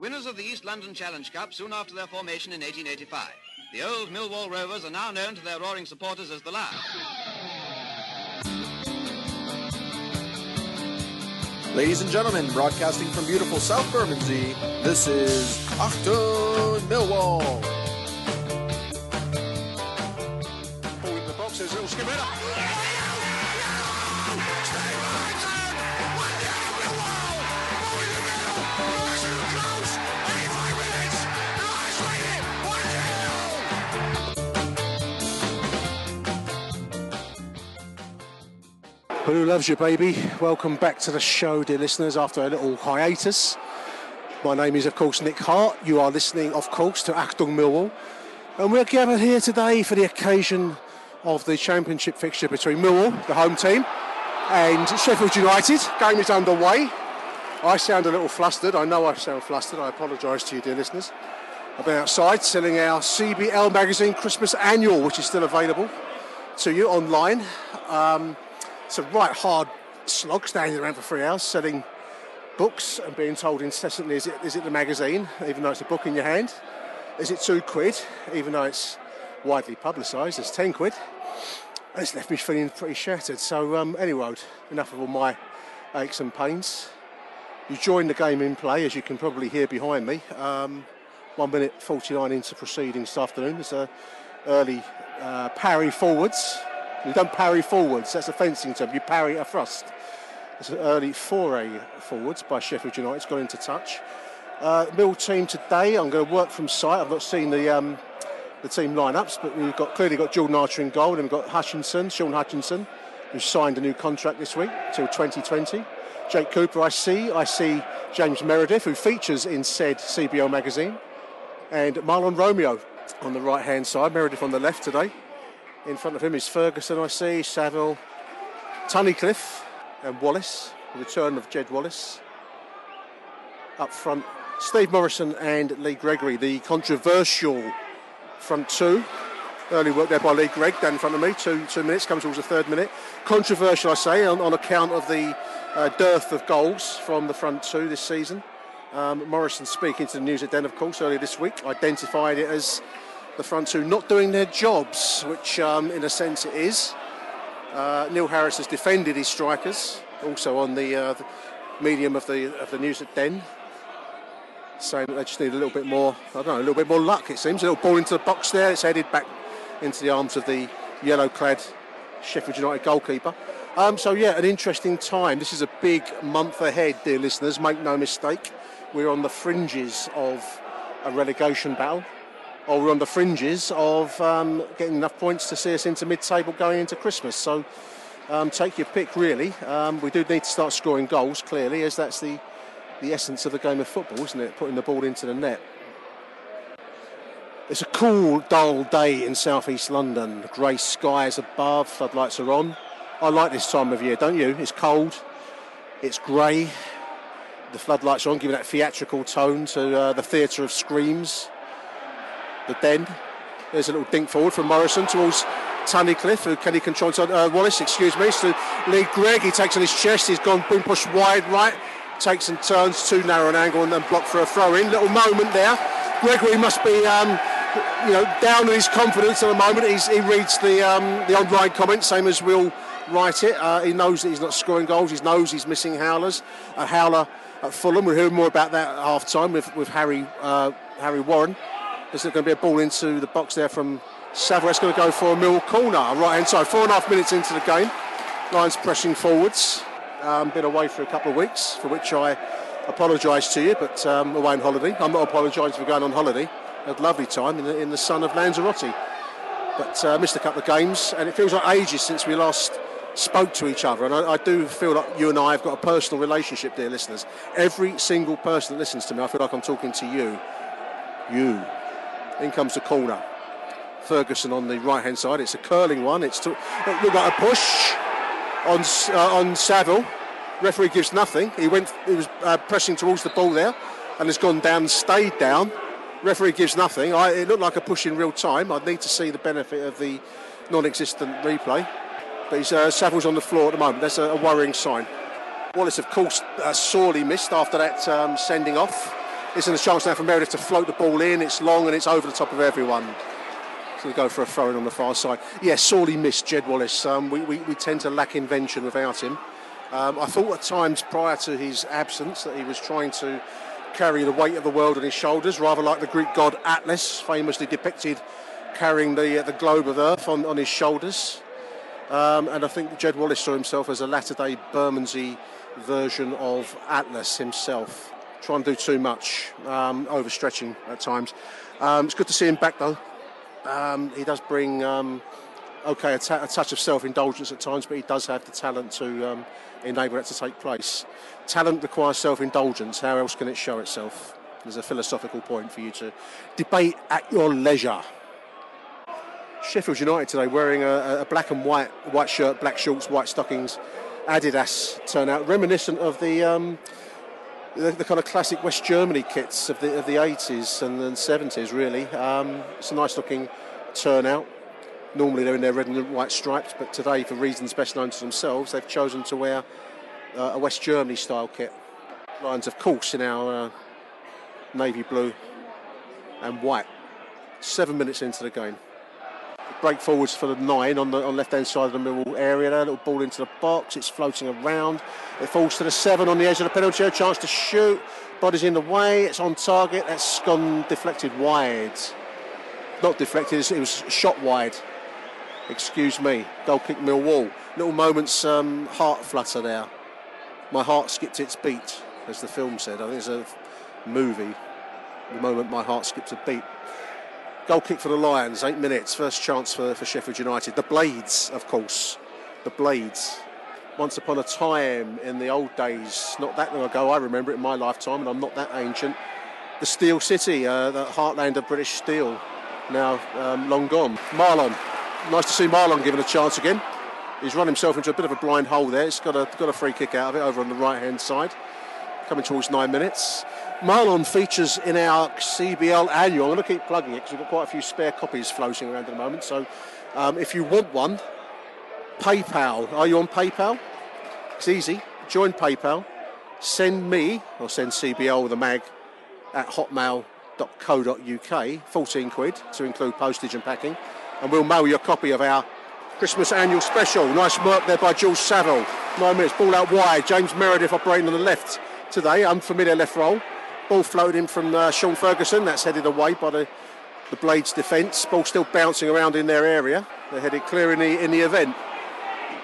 Winners of the East London Challenge Cup soon after their formation in 1885. The old Millwall Rovers are now known to their roaring supporters as the Lions. Ladies and gentlemen, broadcasting from beautiful South Bermondsey, this is Achtung Millwall. Ball in the box, there's a Who loves you, baby? Welcome back to the show, dear listeners, after a little hiatus. My name is, of course, Nick Hart. You are listening, of course, to Achtung Millwall. And we're gathered here today for the occasion of the championship fixture between Millwall, the home team, and Sheffield United. Game is underway. I sound a little flustered. I know I sound flustered. I apologise to you, dear listeners. I've been outside selling our CBL magazine Christmas Annual, which is still available to you online. Um, it's a right hard slog standing around for three hours selling books and being told incessantly, is it, is it the magazine, even though it's a book in your hand? Is it two quid, even though it's widely publicised it's 10 quid? It's left me feeling pretty shattered. So, um, anyway, enough of all my aches and pains. You join the game in play, as you can probably hear behind me. Um, one minute 49 into proceedings this afternoon. There's a early uh, parry forwards. You don't parry forwards, that's a fencing term. You parry a thrust. It's an early foray forwards by Sheffield United. It's gone into touch. Uh, Mill team today, I'm going to work from sight. I've not seen the um, the team lineups, but we've got clearly got Jordan Archer in goal, and we've got Hutchinson, Sean Hutchinson, who signed a new contract this week till 2020. Jake Cooper, I see. I see James Meredith, who features in said CBL magazine, and Marlon Romeo on the right hand side. Meredith on the left today. In front of him is Ferguson, I see, Saville, Tunnicliffe, and Wallace. The return of Jed Wallace. Up front, Steve Morrison and Lee Gregory, the controversial front two. Early work there by Lee Gregg down in front of me. Two two minutes comes towards the third minute. Controversial, I say, on, on account of the uh, dearth of goals from the front two this season. Um, Morrison speaking to the news at Den, of course, earlier this week, identified it as the front two not doing their jobs, which um, in a sense it is. Uh, Neil Harris has defended his strikers, also on the, uh, the medium of the of the news at Den, saying that they just need a little bit more, I don't know, a little bit more luck. It seems a little ball into the box there. It's headed back into the arms of the yellow-clad Sheffield United goalkeeper. Um, so yeah, an interesting time. This is a big month ahead, dear listeners. Make no mistake, we're on the fringes of a relegation battle or we're on the fringes of um, getting enough points to see us into mid-table going into Christmas. So um, take your pick, really. Um, we do need to start scoring goals, clearly, as that's the, the essence of the game of football, isn't it? Putting the ball into the net. It's a cool, dull day in southeast London. Grey skies above, floodlights are on. I like this time of year, don't you? It's cold, it's grey, the floodlights are on, giving that theatrical tone to uh, the theatre of screams the den. There's a little dink forward from Morrison towards Tunnicliffe, who he control uh, Wallace, excuse me, to Lee Gregg. He takes on his chest, he's gone been pushed wide right, takes and turns too narrow an angle and then blocked for a throw in. Little moment there. Gregory must be um, you know, down in his confidence at the moment. He's, he reads the um, the online comments, same as we'll write it. Uh, he knows that he's not scoring goals. He knows he's missing howlers. A howler at Fulham. We'll hear more about that at half time with, with Harry uh, Harry Warren. There's going to be a ball into the box there from Saville. It's going to go for a Mill corner, right hand side. Four and a half minutes into the game. Lions pressing forwards. Um, been away for a couple of weeks, for which I apologise to you, but um, away on holiday. I'm not apologising for going on holiday. Had a lovely time in the, in the sun of Lanzarote. But uh, missed a couple of games, and it feels like ages since we last spoke to each other. And I, I, do feel like you and I have got a personal relationship, dear listeners. Every single person that listens to me, I feel like I'm talking to you. You. In comes the corner. Ferguson on the right hand side. It's a curling one. It's to, it looked like a push on uh, on Saville. Referee gives nothing. He went. He was uh, pressing towards the ball there, and has gone down, stayed down. Referee gives nothing. I, it looked like a push in real time. I'd need to see the benefit of the non-existent replay. But he's, uh, Saville's on the floor at the moment. That's a, a worrying sign. Wallace, of course, uh, sorely missed after that um, sending off. Isn't a chance now for Meredith to float the ball in. It's long and it's over the top of everyone. So we go for a throw in on the far side. Yeah, sorely missed Jed Wallace. Um, we, we, we, tend to lack invention without him. Um, I thought at times prior to his absence that he was trying to carry the weight of the world on his shoulders, rather like the Greek god Atlas, famously depicted carrying the, uh, the globe of Earth on, on his shoulders. Um, and I think Jed Wallace saw himself as a latter day Bermondsey version of Atlas himself. Trying and do too much, um, overstretching at times. Um, it's good to see him back though. Um, he does bring, um, okay, a, t- a touch of self indulgence at times, but he does have the talent to um, enable that to take place. Talent requires self indulgence. How else can it show itself? There's a philosophical point for you to debate at your leisure. Sheffield United today wearing a, a, black and white white shirt, black shorts, white stockings, Adidas turnout, reminiscent of the, um, the, the kind of classic West Germany kits of the of the 80s and, and 70s. Really, um, it's a nice looking turnout. Normally they're in their red and white stripes, but today, for reasons best known to themselves, they've chosen to wear uh, a West Germany style kit. Lions, of course, in our uh, navy blue and white. Seven minutes into the game break forwards for the nine on the on left hand side of the middle area there. Little ball into the box. It's floating around. It falls to the seven on the edge of the penalty area. Chance to shoot. Body's in the way. It's on target. That's gone deflected wide. Not deflected. It was shot wide. Excuse me. Goal kick Millwall. Little moments um, heart flutter there. My heart skipped its beat, as the film said. I think it's a movie. The moment my heart skipped a beat. Goal kick for the Lions, eight minutes, first chance for, for Sheffield United. The Blades, of course. The Blades. Once upon a time in the old days, not that long ago, I remember it in my lifetime, and I'm not that ancient. The Steel City, uh, the heartland of British steel, now um, long gone. Marlon, nice to see Marlon given a chance again. He's run himself into a bit of a blind hole there. He's got a, got a free kick out of it over on the right hand side, coming towards nine minutes. Marlon features in our CBL annual. I'm going to keep plugging it because we've got quite a few spare copies floating around at the moment. So um, if you want one, PayPal. Are you on PayPal? It's easy. Join PayPal. Send me, or send CBL with a mag at hotmail.co.uk, 14 quid to include postage and packing. And we'll mail you a copy of our Christmas annual special. Nice work there by Jules Saville. Nine minutes, ball out wide. James Meredith operating on the left today. Unfamiliar left roll. Ball floated in from uh, Sean Ferguson. That's headed away by the, the Blades defence. Ball still bouncing around in their area. They're headed clear in the, in the event.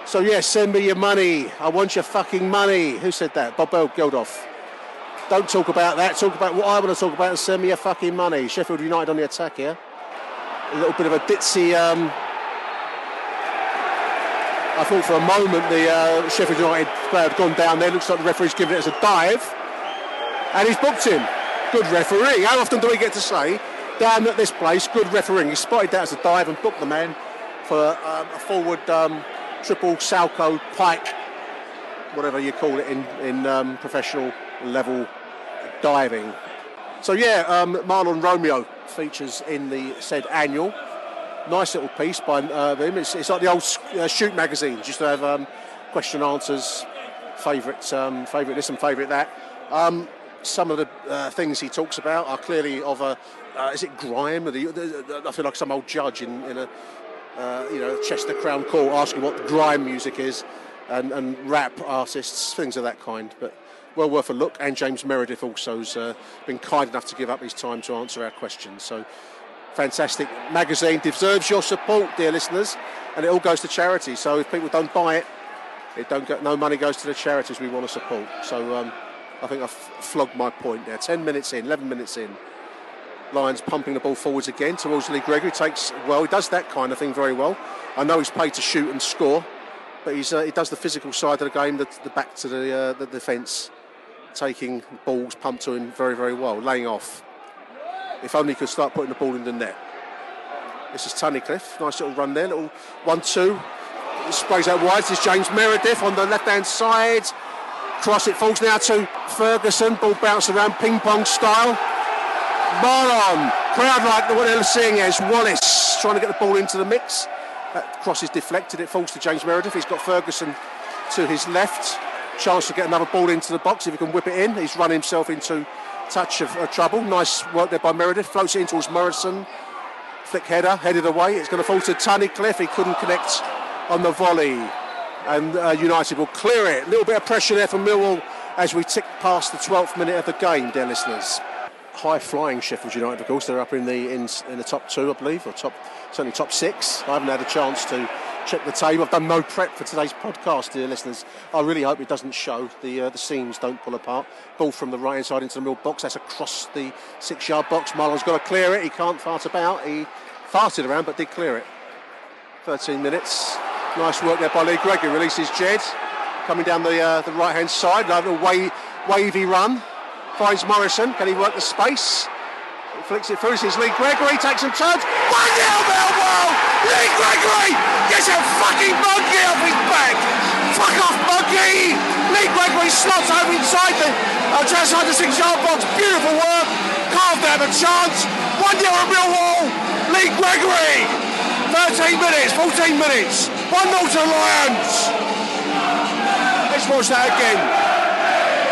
So, yes, yeah, send me your money. I want your fucking money. Who said that? Bob Geldof. Don't talk about that. Talk about what I want to talk about and send me your fucking money. Sheffield United on the attack here. A little bit of a ditzy. Um, I thought for a moment the uh, Sheffield United player had gone down there. Looks like the referee's giving it as a dive and he's booked him. Good refereeing. How often do we get to say, down at this place, good refereeing? He spotted that as a dive and booked the man for um, a forward um, triple salchow pike, whatever you call it in, in um, professional level diving. So yeah, um, Marlon Romeo features in the said annual. Nice little piece by uh, him. It's, it's, like the old uh, shoot magazines. Used to have um, question answers, favourite, um, favourite this and favourite that. Some of the uh, things he talks about are clearly of a uh, is it grime? The, the, I feel like some old judge in, in a uh, you know Chester Crown Court asking what grime music is, and, and rap artists, things of that kind. But well worth a look. And James Meredith also has uh, been kind enough to give up his time to answer our questions. So fantastic magazine deserves your support, dear listeners, and it all goes to charity. So if people don't buy it, it don't get no money goes to the charities we want to support. So. Um, I think I've flogged my point there. 10 minutes in, 11 minutes in. Lions pumping the ball forwards again towards Lee Gregory. Takes well, he does that kind of thing very well. I know he's paid to shoot and score, but he's, uh, he does the physical side of the game, the, the back to the, uh, the defence, taking balls pumped to him very, very well, laying off. If only he could start putting the ball in the net. This is Tunnicliffe. Nice little run there, little one-two. Sprays out wide. This is James Meredith on the left-hand side. Cross it falls now to Ferguson. Ball bounced around ping pong style. Marlon. Crowd like what they're seeing is Wallace trying to get the ball into the mix. That cross is deflected. It falls to James Meredith. He's got Ferguson to his left. Chance to get another ball into the box if he can whip it in. He's run himself into touch of uh, trouble. Nice work there by Meredith. Floats it in towards Morrison. Flick header, headed away. It's going to fall to Tunnicliffe. He couldn't connect on the volley and uh, United will clear it. A little bit of pressure there from Millwall as we tick past the 12th minute of the game, dear listeners. High flying Sheffield United, of course. They're up in the in, in the top two, I believe, or top certainly top six. I haven't had a chance to check the table. I've done no prep for today's podcast, dear listeners. I really hope it doesn't show. The uh, the seams don't pull apart. Ball from the right hand side into the middle box. That's across the six yard box. Marlon's got to clear it. He can't fart about. He farted around, but did clear it. 13 minutes. Nice work there by Lee Gregory. Releases Jed. Coming down the uh, the right hand side. A little wa- wavy run. Finds Morrison. Can he work the space? He flicks it through. This is Lee Gregory. Takes some turns. 1 0 Millwall! Lee Gregory gets a fucking monkey off his back. Fuck off, monkey! Lee Gregory slots over inside the uh, just inside the six yard box. Beautiful work. Carved out a chance. 1 0 Millwall. Lee Gregory. 13 minutes, 14 minutes. 1 0 to Lions. Let's watch that again.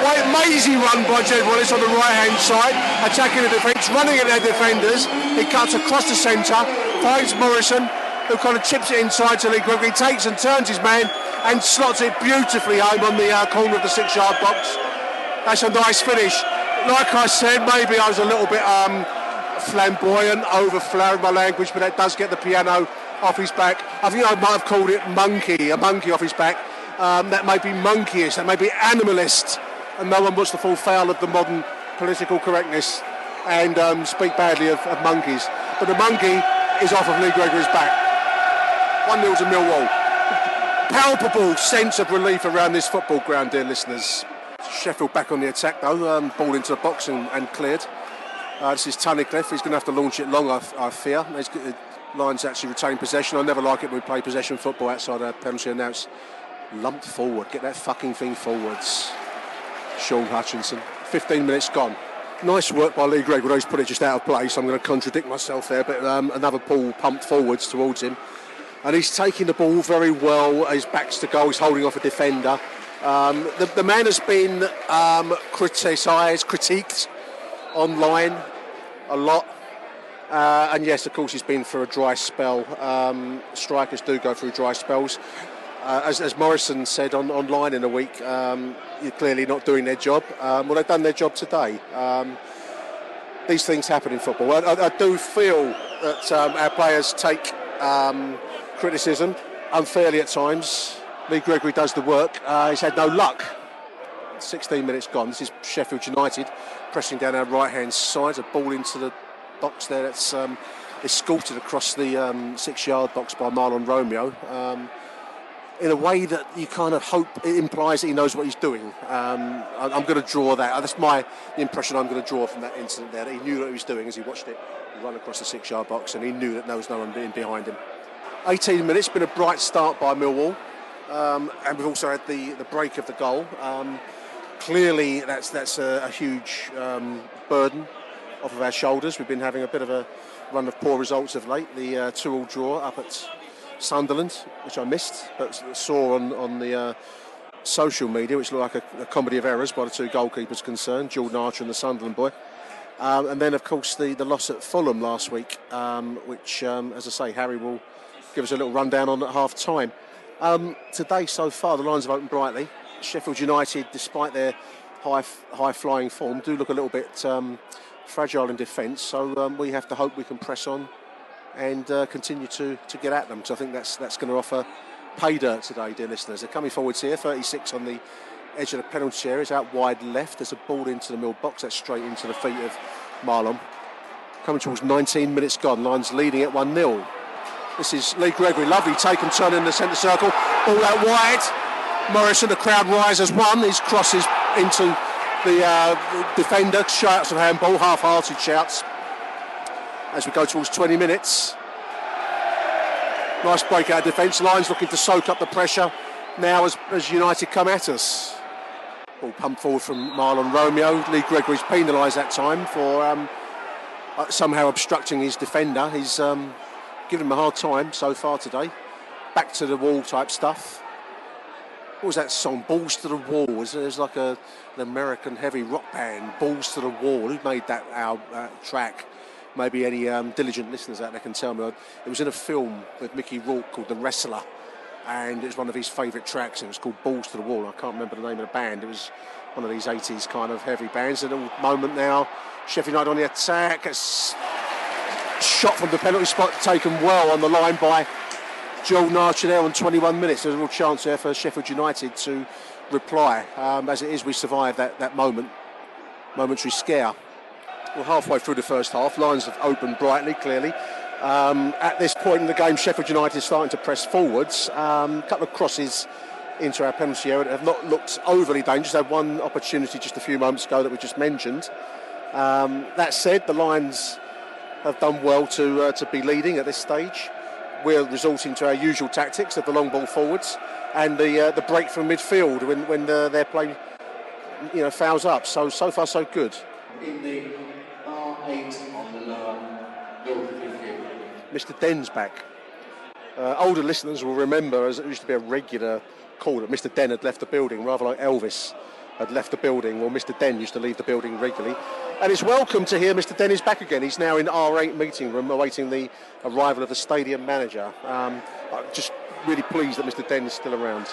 White mazy run by Jed Wallace on the right hand side, attacking the defence, running at their defenders. He cuts across the centre, finds Morrison, who kind of chips it inside to Lee Gregory, takes and turns his man and slots it beautifully home on the uh, corner of the six yard box. That's a nice finish. Like I said, maybe I was a little bit um, flamboyant, overflowing my language, but that does get the piano off his back. I think I might have called it monkey, a monkey off his back. Um, that may be monkeyish, that may be animalist, and no one wants to fall foul of the modern political correctness and um, speak badly of, of, monkeys. But the monkey is off of Lee Gregory's back. 1 0 to Millwall. Palpable sense of relief around this football ground, dear listeners. Sheffield back on the attack though, um, ball into the box and, and cleared. Uh, this is Tunnicliffe. He's going to have to launch it long, I, I fear. He's, Lions actually retain possession. I never like it when we play possession football outside our penalty announce. Lumped forward. Get that fucking thing forwards. Sean Hutchinson. 15 minutes gone. Nice work by Lee Gregg, he's put it just out of place. I'm going to contradict myself there, but um, another ball pumped forwards towards him. And he's taking the ball very well. His back's to goal. He's holding off a defender. Um, the, the, man has been um, criticised, critiqued online a lot. Uh, and yes, of course, he's been through a dry spell. Um, strikers do go through dry spells. Uh, as, as, Morrison said on, online in a week, um, you're clearly not doing their job. Um, well, they've done their job today. Um, these things happen in football. I, I, I do feel that um, our players take um, criticism unfairly at times. Lee Gregory does the work. Uh, he's had no luck 16 minutes gone. This is Sheffield United pressing down our right hand side. A ball into the box there that's um, escorted across the um, six yard box by Marlon Romeo. Um, in a way that you kind of hope it implies that he knows what he's doing. Um, I, am going to draw that. That's my impression I'm going to draw from that incident there. That he knew what he was doing as he watched it run across the six yard box and he knew that there was no one being behind him. 18 minutes, been a bright start by Millwall. Um, and we've also had the, the break of the goal. Um, clearly that's that's a, a huge um, burden off of our shoulders. We've been having a bit of a run of poor results of late. The uh, two-all draw up at Sunderland, which I missed, but saw on on the uh, social media, which looked like a, a comedy of errors by the two goalkeepers concerned, Jordan Archer and the Sunderland boy. Um, and then, of course, the, the loss at Fulham last week, um, which, um, as I say, Harry will give us a little rundown on at half time. Um, today, so far, the lines have opened brightly. Sheffield United, despite their high high flying form, do look a little bit um, fragile in defence. So um, we have to hope we can press on and uh, continue to, to get at them. So I think that's that's going to offer pay dirt today, dear listeners. They're coming forwards here, 36 on the edge of the penalty area. It's out wide left. There's a ball into the middle box. That's straight into the feet of Marlon. Coming towards 19 minutes gone. Lions leading at 1 0. This is Lee Gregory. Lovely take and turn in the centre circle. Ball out wide. Morrison, the crowd rises one. His crosses into the uh, defender. Shouts of handball. Half hearted shouts. As we go towards 20 minutes. Nice break breakout defence. Lines looking to soak up the pressure now as, as United come at us. Ball pumped forward from Marlon Romeo. Lee Gregory's penalised that time for um, uh, somehow obstructing his defender. He's um, given him a hard time so far today. Back to the wall type stuff. What was that song? Balls to the Wall. It was like a, an American heavy rock band. Balls to the Wall. Who made that our, uh, track? Maybe any um, diligent listeners out there can tell me. It was in a film with Mickey Rourke called The Wrestler and it was one of his favourite tracks. It was called Balls to the Wall. I can't remember the name of the band. It was one of these 80s kind of heavy bands. At a moment now, Sheffield United on the attack. It's shot from the penalty spot, taken well on the line by Joel Archer there on 21 minutes. There's a real chance there for Sheffield United to reply. Um, as it is, we survived that, that moment, momentary scare. Well, halfway through the first half, lines have opened brightly, clearly. Um, at this point in the game, Sheffield United is starting to press forwards. A um, couple of crosses into our penalty area have not looked overly dangerous. Had one opportunity just a few moments ago that we just mentioned. Um, that said, the Lions have done well to uh, to be leading at this stage. We're resorting to our usual tactics of the long ball forwards and the uh, the break from midfield when when the, their play you know fouls up. So so far so good. In the R8 on the lower Mr. Den's back. Uh, older listeners will remember, as it used to be a regular call that Mr. Den had left the building, rather like Elvis had left the building, or Mr. Den used to leave the building regularly. And it's welcome to hear Mr. Den is back again. He's now in R8 meeting room, awaiting the arrival of the stadium manager. Um, I'm just really pleased that Mr. Den is still around.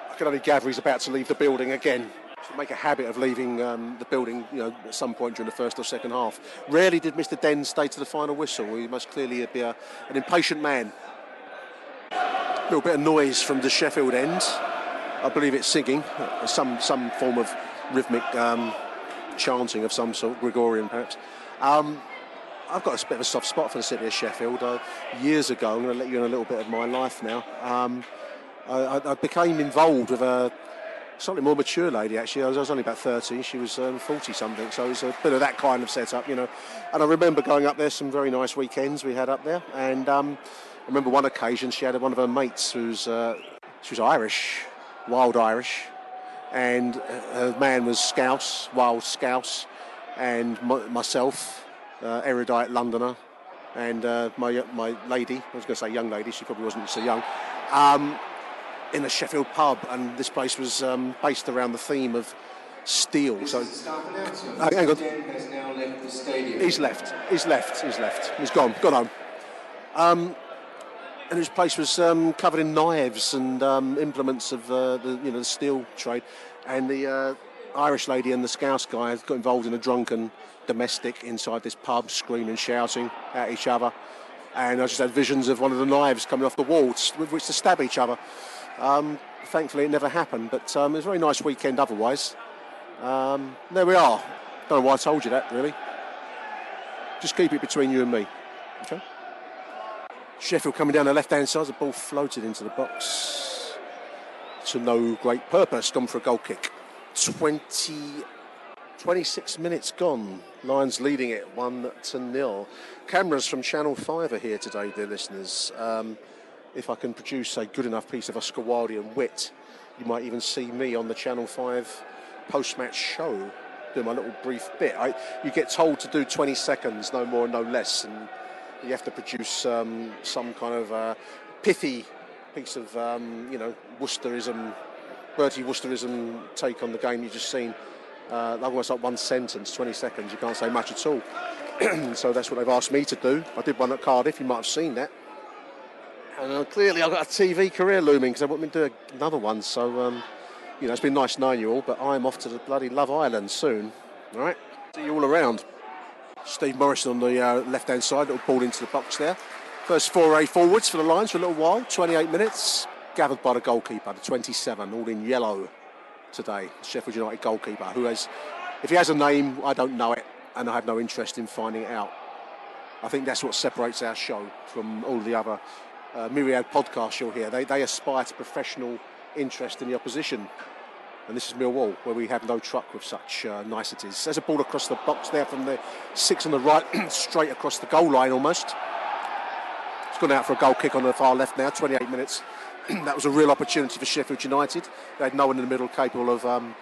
I can only gather he's about to leave the building again make a habit of leaving um, the building, you know, at some point during the first or second half. Rarely did Mr. Den stay to the final whistle. He must clearly be a, an impatient man. A little bit of noise from the Sheffield end. I believe it's singing, some some form of rhythmic um, chanting of some sort, Gregorian perhaps. Um, I've got a bit of a soft spot for the city of Sheffield. Uh, years ago, I'm going to let you in a little bit of my life now. Um, I, I, became involved with a slightly more mature lady actually. I was, I was only about 30, she was um, 40 something, so it was a bit of that kind of setup, you know. And I remember going up there, some very nice weekends we had up there, and um, I remember one occasion she had one of her mates who's uh, she was Irish, wild Irish, and her man was Scouse, wild Scouse, and m- myself, uh, erudite Londoner, and uh, my my lady, I was going to say young lady, she probably wasn't so young. Um, in a Sheffield pub, and this place was um, based around the theme of steel. So, uh, hang on. He's left. He's left. He's left. He's gone. Gone home. Um, and his place was um, covered in knives and um, implements of uh, the you know the steel trade, and the uh, Irish lady and the Scouse guy got involved in a drunken domestic inside this pub, screaming, shouting at each other. And I just had visions of one of the knives coming off the wall with which to stab each other. Um, thankfully, it never happened, but um, it was a very nice weekend otherwise. Um, there we are. Don't know why I told you that, really. Just keep it between you and me. Okay? Sheffield coming down the left hand side, the ball floated into the box to no great purpose, gone for a goal kick. 20, 26 minutes gone. Lions leading it 1 to 0. Cameras from Channel 5 are here today, dear listeners. Um, if I can produce a good enough piece of Oscar Wildean wit, you might even see me on the Channel 5 post-match show doing my little brief bit. I, you get told to do 20 seconds, no more, no less, and you have to produce um, some kind of uh, pithy piece of, um, you know, Worcesterism Bertie Woosterism take on the game you've just seen. Uh, almost like one sentence, 20 seconds. You can't say much at all. so that's what they've asked me to do. I did one at Cardiff. You might have seen that. And uh, clearly, I've got a TV career looming because I want me to do another one. So, um, you know, it's been nice knowing you all, but I'm off to the bloody Love Island soon. All right, see you all around. Steve Morrison on the uh, left-hand side, little ball into the box there. First foray forwards for the Lions for a little while, 28 minutes. Gathered by the goalkeeper, the 27, all in yellow today. Sheffield United goalkeeper, who has, if he has a name, I don't know it, and I have no interest in finding it out. I think that's what separates our show from all the other uh, myriad podcasts you'll hear. They, they aspire to professional interest in the opposition. And this is Millwall, where we have no truck with such uh, niceties. There's a ball across the box there from the six on the right, straight across the goal line almost. It's gone out for a goal kick on the far left now, 28 minutes. that was a real opportunity for Sheffield United. They had no one in the middle capable of um,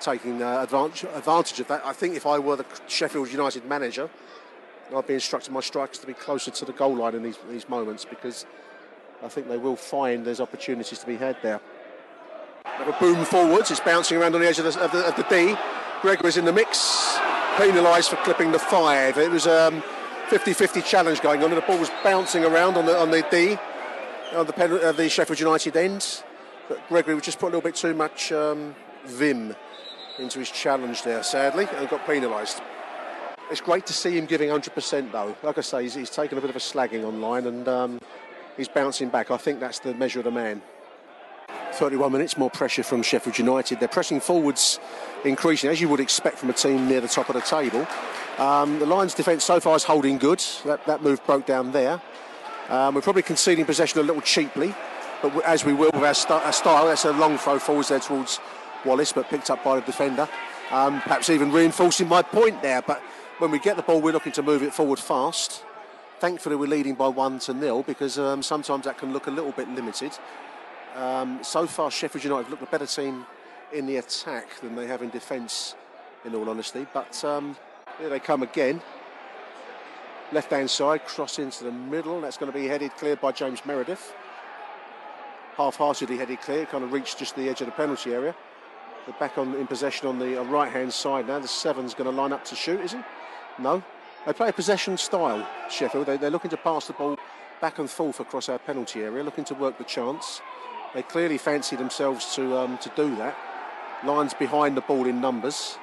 taking uh, advantage, advantage of that. I think if I were the Sheffield United manager, I'd be instructing my strikers to be closer to the goal line in these, these moments because I think they will find there's opportunities to be had there. A boom forwards, it's bouncing around on the edge of the, of the, of the D. Gregory's in the mix, penalised for clipping the five. It was a um, 50-50 challenge going on, and the ball was bouncing around on the on the D, on the, pen, uh, the Sheffield United end. But Gregory just put a little bit too much um, vim into his challenge there, sadly, and got penalised. It's great to see him giving 100% though. Like I say, he's, he's taken a bit of a slagging online and um, he's bouncing back. I think that's the measure of the man. 31 minutes, more pressure from Sheffield United. They're pressing forwards, increasing, as you would expect from a team near the top of the table. Um, the Lions' defence so far is holding good. That, that move broke down there. Um, we're probably conceding possession a little cheaply, but as we will with our, st- our style, that's a long throw forwards there towards Wallace, but picked up by the defender. Um, perhaps even reinforcing my point there. But when we get the ball, we're looking to move it forward fast. Thankfully, we're leading by one to nil because um, sometimes that can look a little bit limited. Um, so far, Sheffield United looked a better team in the attack than they have in defence, in all honesty. But um, here they come again. Left hand side, cross into the middle. That's going to be headed clear by James Meredith. Half heartedly headed clear, kind of reached just the edge of the penalty area. They're back on in possession on the right hand side now. The seven's going to line up to shoot, is he? No. They play a possession style, Sheffield. They, are looking to pass the ball back and forth across our penalty area, looking to work the chance. They clearly fancy themselves to um, to do that. Lions behind the ball in numbers.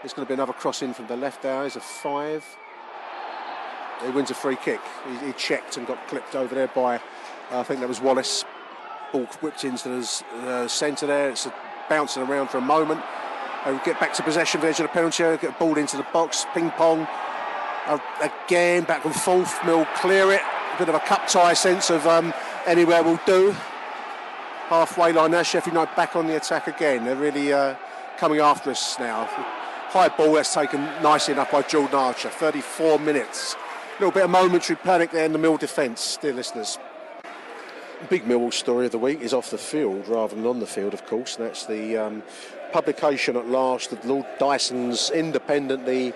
There's going to be another cross in from the left there. Is a five. He wins a free kick. He, he checked and got clipped over there by, uh, I think that was Wallace. Ball whipped into the uh, centre there. It's bouncing around for a moment. They get back to possession edge of the penalty area, get a ball into the box, ping pong. Uh, again, back and forth, Mill clear it. A bit of a cup tie sense of um, anywhere will do. Halfway line now, Sheffield United back on the attack again. They're really uh, coming after us now. High ball that's taken nicely enough by Jordan Archer. 34 minutes. A little bit of momentary panic there in the Mill defence, dear listeners. Big Millwall story of the week is off the field rather than on the field, of course. That's the um, publication at last of Lord Dyson's independently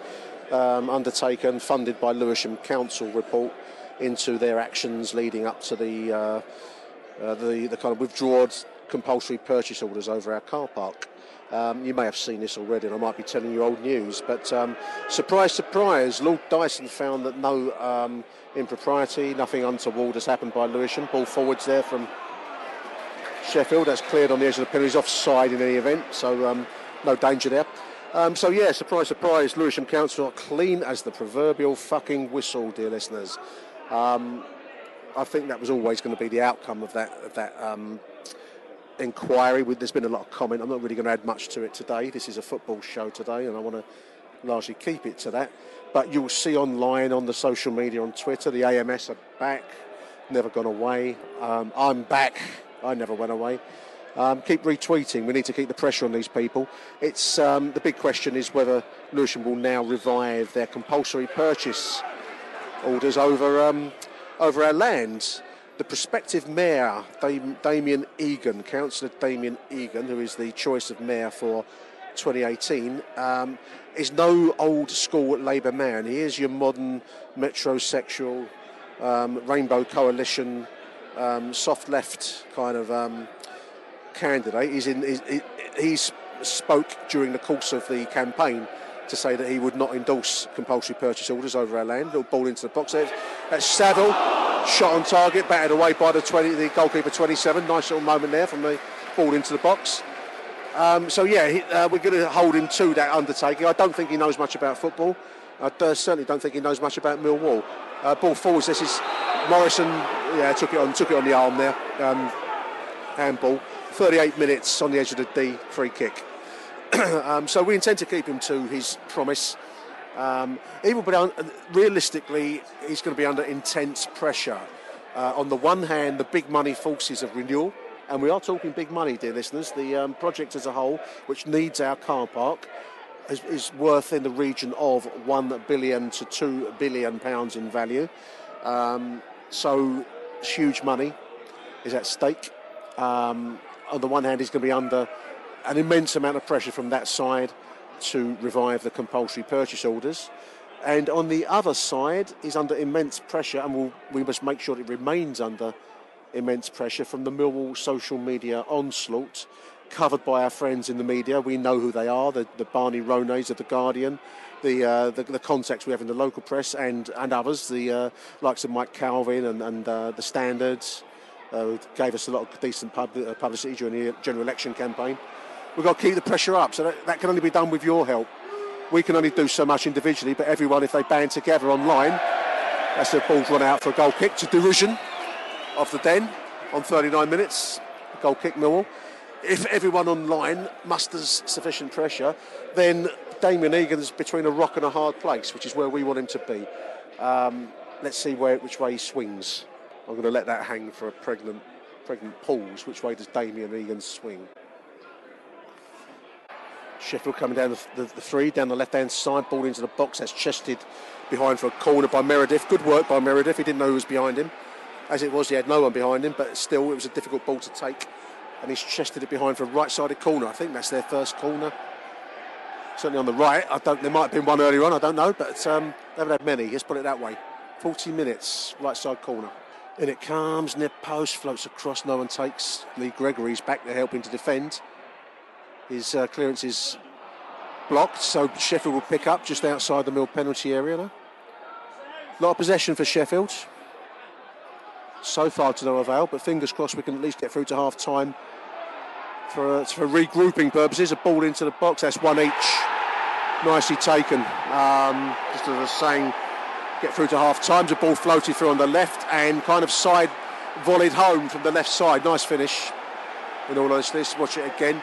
um, undertaken, funded by Lewisham Council report into their actions leading up to the uh, uh, the, the kind of withdrawn compulsory purchase orders over our car park. Um, you may have seen this already, and I might be telling you old news, but um, surprise, surprise, Lord Dyson found that no um, impropriety, nothing untoward has happened by Lewisham. Ball forwards there from Sheffield. That's cleared on the edge of the penalty. offside in any event, so um, no danger there. Um, so yeah, surprise, surprise. Lewisham Council are clean as the proverbial fucking whistle, dear listeners. Um, I think that was always going to be the outcome of that of that um, inquiry. There's been a lot of comment. I'm not really going to add much to it today. This is a football show today, and I want to largely keep it to that. But you'll see online on the social media on Twitter, the AMS are back, never gone away. Um, I'm back. I never went away. Um, keep retweeting. We need to keep the pressure on these people. It's um, the big question is whether Lewisham will now revive their compulsory purchase orders over um, over our land. The prospective mayor, Dam- Damien Egan, Councillor Damien Egan, who is the choice of mayor for 2018, um, is no old school Labour man. He is your modern metrosexual um, Rainbow Coalition um, soft left kind of um, candidate. He's in. He's, he's spoke during the course of the campaign to say that he would not endorse compulsory purchase orders over our land. Little ball into the box. That's Saville, shot on target, batted away by the 20, the goalkeeper 27. Nice little moment there from the ball into the box. Um, so yeah, he, uh, we're going to hold him to that undertaking. I don't think he knows much about football. I uh, certainly don't think he knows much about Millwall. Uh, ball forwards. This is Morrison. Yeah, took it on, took it on the arm there. Um, handball. 38 minutes on the edge of the D free kick. um, so we intend to keep him to his promise. Um, he will be un- realistically, he's going to be under intense pressure. Uh, on the one hand, the big money forces of renewal, and we are talking big money, dear listeners. The um, project as a whole, which needs our car park, is, is, worth in the region of one billion to two billion pounds in value. Um, so huge money is at stake. Um, on the one hand, he's going to be under an immense amount of pressure from that side to revive the compulsory purchase orders. And on the other side, is under immense pressure, and we'll, we must make sure it remains under immense pressure from the Millwall social media onslaught, covered by our friends in the media. We know who they are the, the Barney Ronays of The Guardian, the, uh, the, the, contacts we have in the local press, and, and others, the uh, likes of Mike Calvin and, and uh, The Standards, uh, gave us a lot of decent pub- uh, publicity during the general election campaign we've got to keep the pressure up. So that, that can only be done with your help. We can only do so much individually, but everyone, if they band together online, that's the ball's run out for a goal kick to derision of the den on 39 minutes. Goal kick Millwall. If everyone online musters sufficient pressure, then Damien Egan's between a rock and a hard place, which is where we want him to be. Um, let's see where which way he swings. I'm going to let that hang for a pregnant, pregnant pause. Which way does Damien Egan swing? Sheffield coming down the, the, the three, down the left hand side, ball into the box. That's chested behind for a corner by Meredith. Good work by Meredith. He didn't know who was behind him. As it was, he had no one behind him, but still, it was a difficult ball to take. And he's chested it behind for a right sided corner. I think that's their first corner. Certainly on the right. I don't. There might have been one earlier on. I don't know, but um, they haven't had many. Let's put it that way. 40 minutes, right side corner. In it comes, near post, floats across, no one takes. Lee Gregory's back there helping to defend. His uh, clearance is blocked, so Sheffield will pick up just outside the mill penalty area now. Lot of possession for Sheffield. So far to no avail, but fingers crossed we can at least get through to half time for, uh, for regrouping purposes. A ball into the box, that's one each. Nicely taken. Um, just as I was saying, get through to half time. The ball floated through on the left and kind of side volleyed home from the left side. Nice finish. In all honesty, watch it again.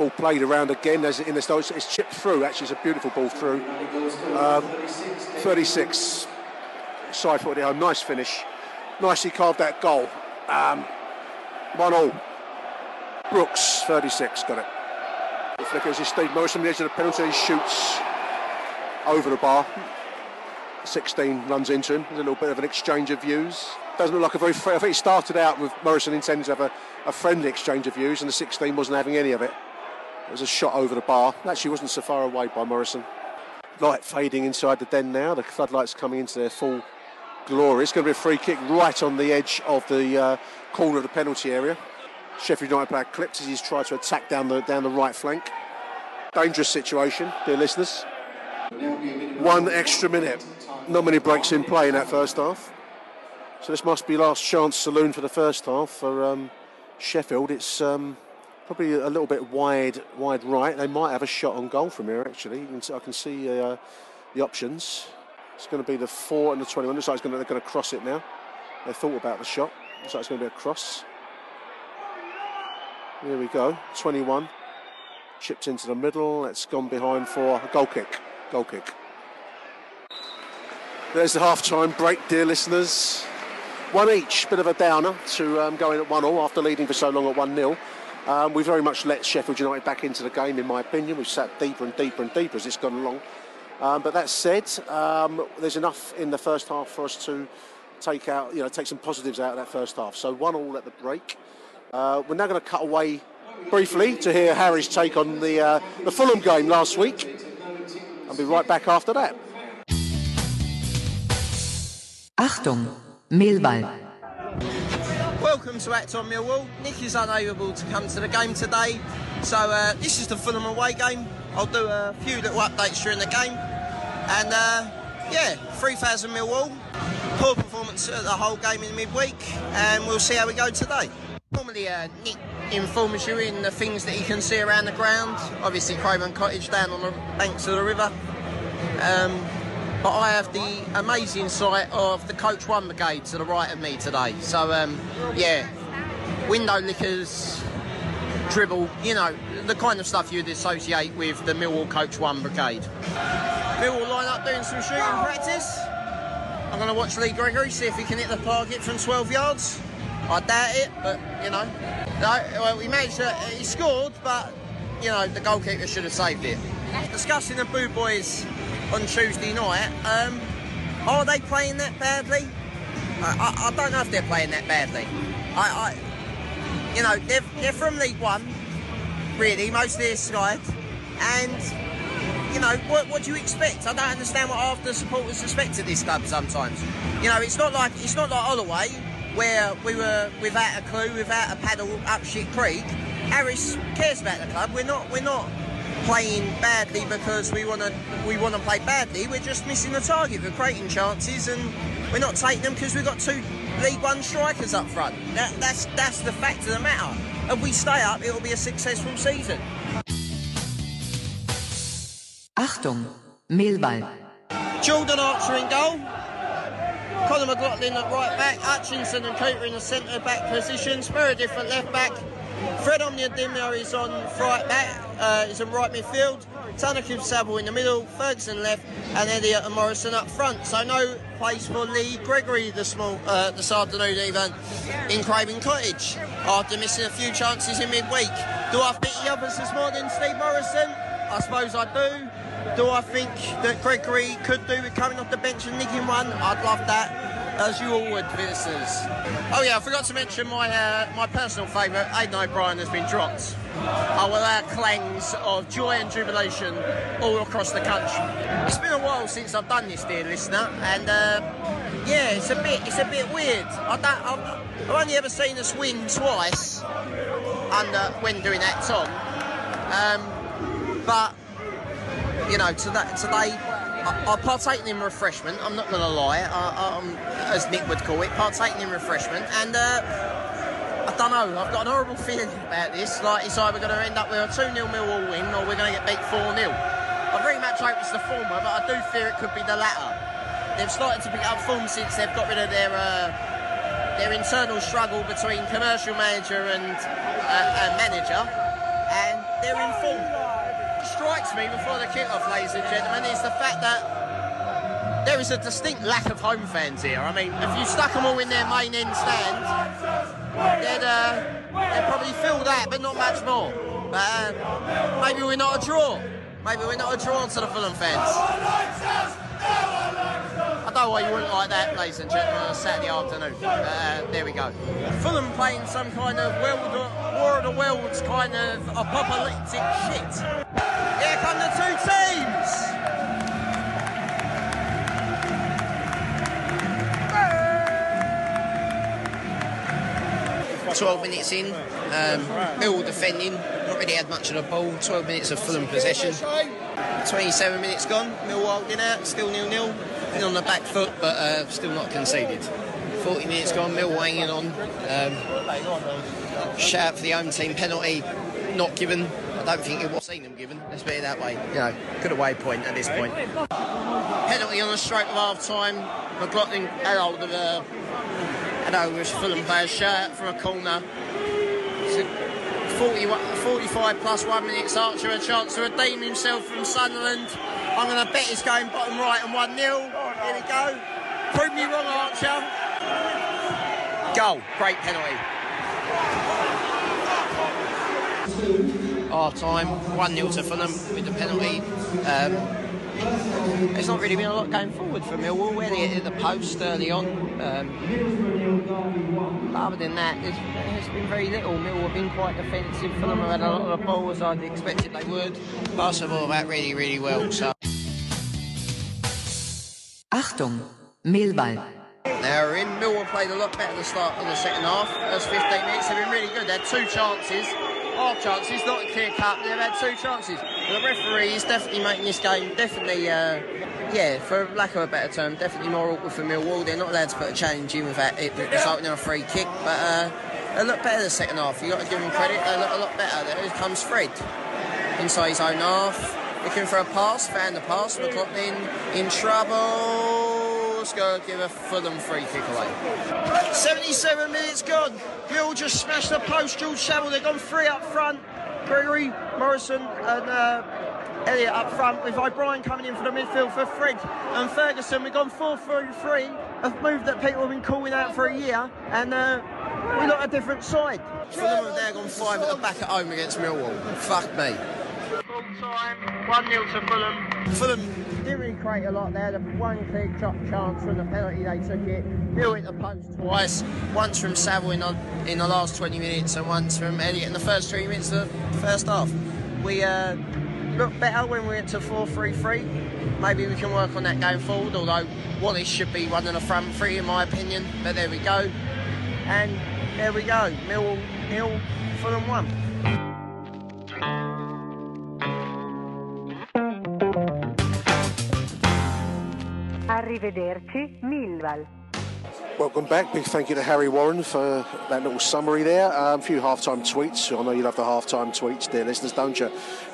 Ball played around again as in the style. It's chipped through. Actually, it's a beautiful ball through. Um, 36. Side footed home. Nice finish. Nicely carved that goal. Um, one all. Brooks, 36, got it. The flickers is Steve Morris on the edge of the penalty. He shoots over the bar. 16 runs into him. There's a little bit of an exchange of views. Doesn't look like a very. I think he started out with Morrison intending to have a, a friendly exchange of views, and the 16 wasn't having any of it. It was a shot over the bar. Actually, wasn't so far away by Morrison. Light fading inside the den now. The floodlights coming into their full glory. It's going to be a free kick right on the edge of the uh, corner of the penalty area. Sheffield United player clipped as he's tried to attack down the down the right flank. Dangerous situation, dear listeners. One extra minute. Not many breaks in play in that first half. So this must be last chance saloon for the first half for um, Sheffield. It's um, probably a little bit wide, wide right. They might have a shot on goal from here. Actually, I can see uh, the options. It's going to be the four and the 21. Looks like it's going to, they're going to cross it now. They thought about the shot. Looks like it's going to be a cross. Here we go. 21 chipped into the middle. It's gone behind for a goal kick. Goal kick. There's the half-time break, dear listeners. One each, bit of a downer to um, going at one all after leading for so long at one 0 um, we very much let Sheffield United back into the game, in my opinion. We've sat deeper and deeper and deeper as it's gone along. Um, but that said, um, there's enough in the first half for us to take out, you know, take some positives out of that first half. So one all at the break. Uh, we're now going to cut away briefly to hear Harry's take on the uh, the Fulham game last week. I'll be right back after that. Achtung, Millwall. Welcome to Achtung Millwall. Nick is unable to come to the game today, so uh, this is the Fulham away game. I'll do a few little updates during the game, and uh, yeah, 3,000 Millwall. Poor performance at the whole game in midweek, and we'll see how we go today. Normally, uh, Nick informs you in the things that he can see around the ground. Obviously, Craven Cottage down on the banks of the river. Um, but I have the amazing sight of the Coach One Brigade to the right of me today. So, um, yeah, window lickers, dribble, you know, the kind of stuff you'd associate with the Millwall Coach One Brigade. Millwall line up doing some shooting practice. I'm going to watch Lee Gregory, see if he can hit the target from 12 yards. I doubt it, but you know. No, well, we managed to, he scored, but you know, the goalkeeper should have saved it. Discussing the Boo Boys on Tuesday night, um, are they playing that badly? I, I, I, don't know if they're playing that badly. I, I you know, they're, they're from League One, really, most of their side, and you know, what, what do you expect? I don't understand what half the supporters expect at this club sometimes. You know, it's not like it's not like Holloway where we were without a clue, without a paddle up shit creek. Harris cares about the club. We're not we're not playing badly because we want to we want to play badly. We're just missing the target. We're creating chances and we're not taking them because we've got two League One strikers up front. That, that's that's the fact of the matter. If we stay up, it'll be a successful season. Achtung, Millwall. Jordan Archer in goal. Conor McLaughlin at right back. Hutchinson and Cooper in the centre back positions. Very different left back. Fred Onyedinma is on right back, uh, is on right midfield. Tanaka Saville in the middle, Ferguson left, and Elliott and Morrison up front. So no place for Lee Gregory this, small, uh, this afternoon even in Craven Cottage after missing a few chances in midweek. Do I think the others this morning, Steve Morrison? I suppose I do. Do I think that Gregory could do with coming off the bench and nicking one? I'd love that as you all would, visitors. Oh yeah, I forgot to mention my uh, my personal favourite, Aiden O'Brien, has been dropped. I will add clangs of joy and jubilation all across the country. It's been a while since I've done this, dear listener, and uh, yeah, it's a bit it's a bit weird. I don't, I've, I've only ever seen us win twice under when doing that song, um, but you know today today I, I partaken in refreshment. I'm not going to lie, I, um, as Nick would call it, partaking in refreshment, and uh, I don't know. I've got an horrible feeling about this. Like it's either going to end up with a two 0 Millwall win, or we're going to get beat four 0 I very much hope it's the former, but I do fear it could be the latter. They've started to pick up form since they've got rid of their uh, their internal struggle between commercial manager and uh, manager, and they're in form strikes me before the kick-off, ladies and gentlemen, is the fact that there is a distinct lack of home fans here. I mean, if you stuck them all in their main end stand, they'd, uh, they'd probably fill that, but not much more. But uh, maybe we're not a draw. Maybe we're not a draw to the Fulham fans. I don't know why you wouldn't like that, ladies and gentlemen, on a Saturday afternoon. Uh, there we go. Fulham playing some kind of world, War of the Worlds kind of apocalyptic shit. Here come the two teams! Twelve minutes in, um, Mill defending, not really had much of the ball. Twelve minutes of Fulham possession. 27 minutes gone, Millwall in out, still nil nil been on the back foot, but uh, still not conceded. 40 minutes gone, Mill hanging on. Um, shout for the home team penalty, not given. I don't think it was seen them given. Let's put it that way. You know, good away point at this point. Penalty on the stroke of half time. McLaughlin had hold of a had hold of Fulham player's shirt from a corner. 40, 45 plus one minutes. Archer a chance to redeem himself from Sunderland. I'm going to bet he's going bottom right and 1 0. Here we go. Prove me wrong, Archer. Goal. Great penalty. Our time. 1 0 to Fulham with the penalty. Um, there's not really been a lot going forward for Millwall. Where they hit the post early on. Um, other than that, there's, there's been very little. Millwall have been quite defensive. Fulham have had a lot of the ball as I'd expected they would. Pass the ball back really, really well. So. Achtung, Millwall. Now in. Millwall played a lot better at the start of the second half. First 15 minutes they've been really good. They had two chances, half chances, not a clear cut. They've had two chances. the referee is definitely making this game definitely, uh, yeah, for lack of a better term, definitely more awkward for Millwall. They're not allowed to put a challenge in without it resulting in a free kick, but uh, they look better the second half. You got to give them credit. They look a lot better. There comes Fred inside his own half, looking for a pass, found the pass. McLaughlin in trouble. Let's go give a Fulham free kick away. 77 minutes gone. Gill just smashed the post. George Saville. They've gone three up front. Gregory, Morrison, and uh, Elliott up front with O'Brien coming in for the midfield for Fred and Ferguson. We've gone 4 through 3, a move that people have been calling out for a year, and uh, we look a different side. Fulham have now gone 5 at the back at home against Millwall. Fuck me. Full time, 1 0 to Fulham. Fulham didn't really create a lot there. The one clear chop chance from the penalty they took it. Bill hit the punch twice. Once from Saville in the, in the last 20 minutes and once from Elliott in the first 20 minutes of the first half. We uh, looked better when we went to 4-3-3. Maybe we can work on that going forward, although Wallace should be running the front three in my opinion. But there we go. And there we go. Mill nil, Fulham one. Arrivederci. Welcome back. Big thank you to Harry Warren for that little summary there. A few halftime tweets. I know you love the halftime tweets, dear listeners, don't you?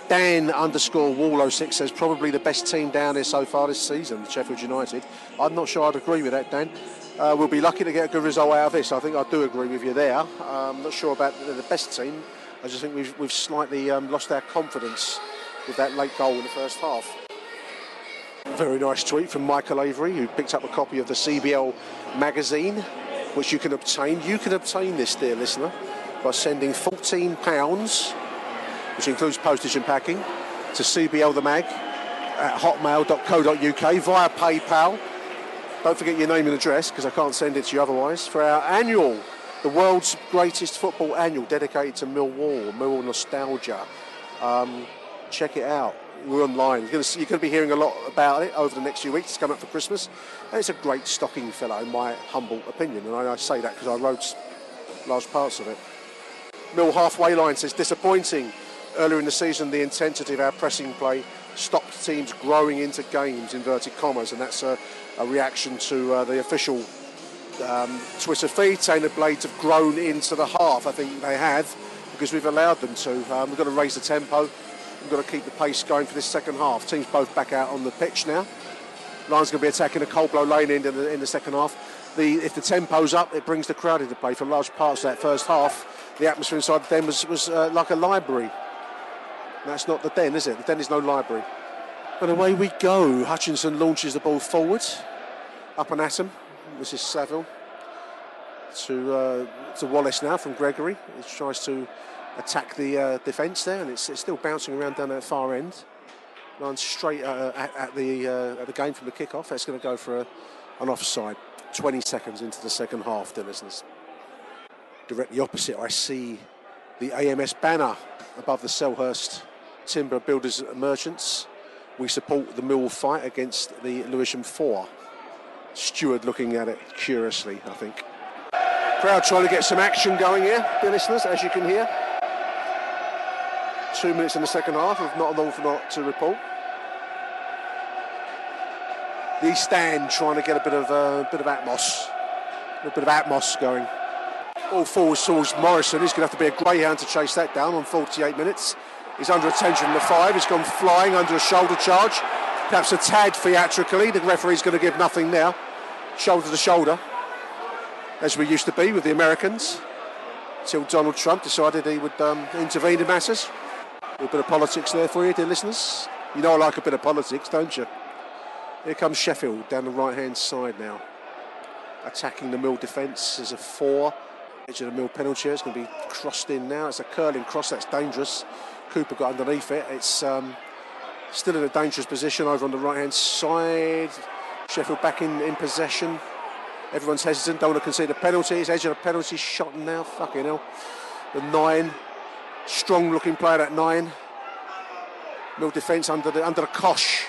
Dan underscore Wall 06 says probably the best team down here so far this season, Sheffield United. I'm not sure I'd agree with that, Dan. Uh, we'll be lucky to get a good result out of this. I think I do agree with you there. I'm not sure about the, the best team. I just think we've, we've slightly um, lost our confidence with that late goal in the first half. Very nice tweet from Michael Avery, who picked up a copy of the CBL magazine, which you can obtain. You can obtain this, dear listener, by sending £14, which includes postage and packing, to CBL the Mag at hotmail.co.uk via PayPal. Don't forget your name and address because I can't send it to you otherwise. For our annual, the world's greatest football annual dedicated to Millwall, Millwall nostalgia. Um, check it out we're online. You're going, to, be hearing a lot about it over the next few weeks. It's coming up for Christmas. And it's a great stocking filler, in my humble opinion. And I, say that because I wrote large parts of it. Mill halfway line says disappointing. Earlier in the season, the intensity of our pressing play stopped teams growing into games, inverted commas, and that's a, a reaction to uh, the official um, Twitter feed saying the Blades have grown into the half. I think they have because we've allowed them to. Um, we've got to raise the tempo. We've got to keep the pace going for this second half. Teams both back out on the pitch now. Lions going to be attacking a cold blow lane end in the, in the second half. The, if the tempo's up, it brings the crowd into play. For large parts of that first half, the atmosphere inside the den was, was uh, like a library. That's not the den, is it? The den is no library. And away we go. Hutchinson launches the ball forward. Up and at him. This is Saville. To, uh, to Wallace now from Gregory. He tries to attack the uh, defence there, and it's, it's, still bouncing around down that far end. Runs straight uh, at, at, the uh, at the game from the kickoff. That's going to go for a, an offside. 20 seconds into the second half, listeners. Directly opposite, I see the AMS banner above the Selhurst Timber Builders Merchants. We support the Mill fight against the Lewisham Four. Steward looking at it curiously, I think. Crowd trying to get some action going here, dear listeners, as you can hear. Two minutes in the second half of not an awful lot to report. The East stand trying to get a bit of a uh, bit of atmos, a bit of atmos going. All forwards towards Morrison. He's going to have to be a greyhound to chase that down on 48 minutes. He's under attention in the five. He's gone flying under a shoulder charge. Perhaps a tad theatrically. The referee's going to give nothing now. Shoulder to shoulder, as we used to be with the Americans, until Donald Trump decided he would um, intervene in matters. A bit of politics there for you, dear listeners. You know I like a bit of politics, don't you? Here comes Sheffield down the right-hand side now. Attacking the Mill defence as a four. Edge of the Mill penalty. It's going to be crossed in now. It's a curling cross. That's dangerous. Cooper got underneath it. It's um, still in a dangerous position over on the right-hand side. Sheffield back in, in possession. Everyone's hesitant. Don't want to concede a penalty. It's edge of the penalty shot now. Fucking hell. The nine Strong looking player at nine. No defence under the under the cosh.